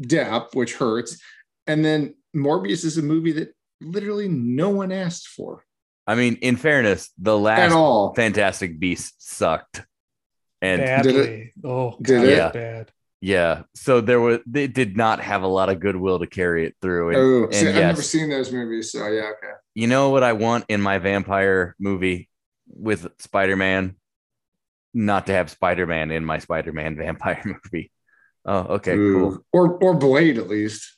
Depp, which hurts. And then Morbius is a movie that literally no one asked for I mean, in fairness, the last all. Fantastic Beast sucked, and Badly. Oh, Did God, it? it's bad. yeah, so there was they did not have a lot of goodwill to carry it through. And, Oh, and see, I've never seen those movies. So, yeah, okay. you know what I want in my vampire movie with Spider Man? Not to have Spider Man in my Spider Man (laughs) vampire movie. Oh, okay, cool. Or, or Blade, at least.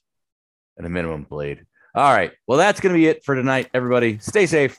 At a minimum, Blade. All right. Well, that's going to be it for tonight, everybody. Stay safe.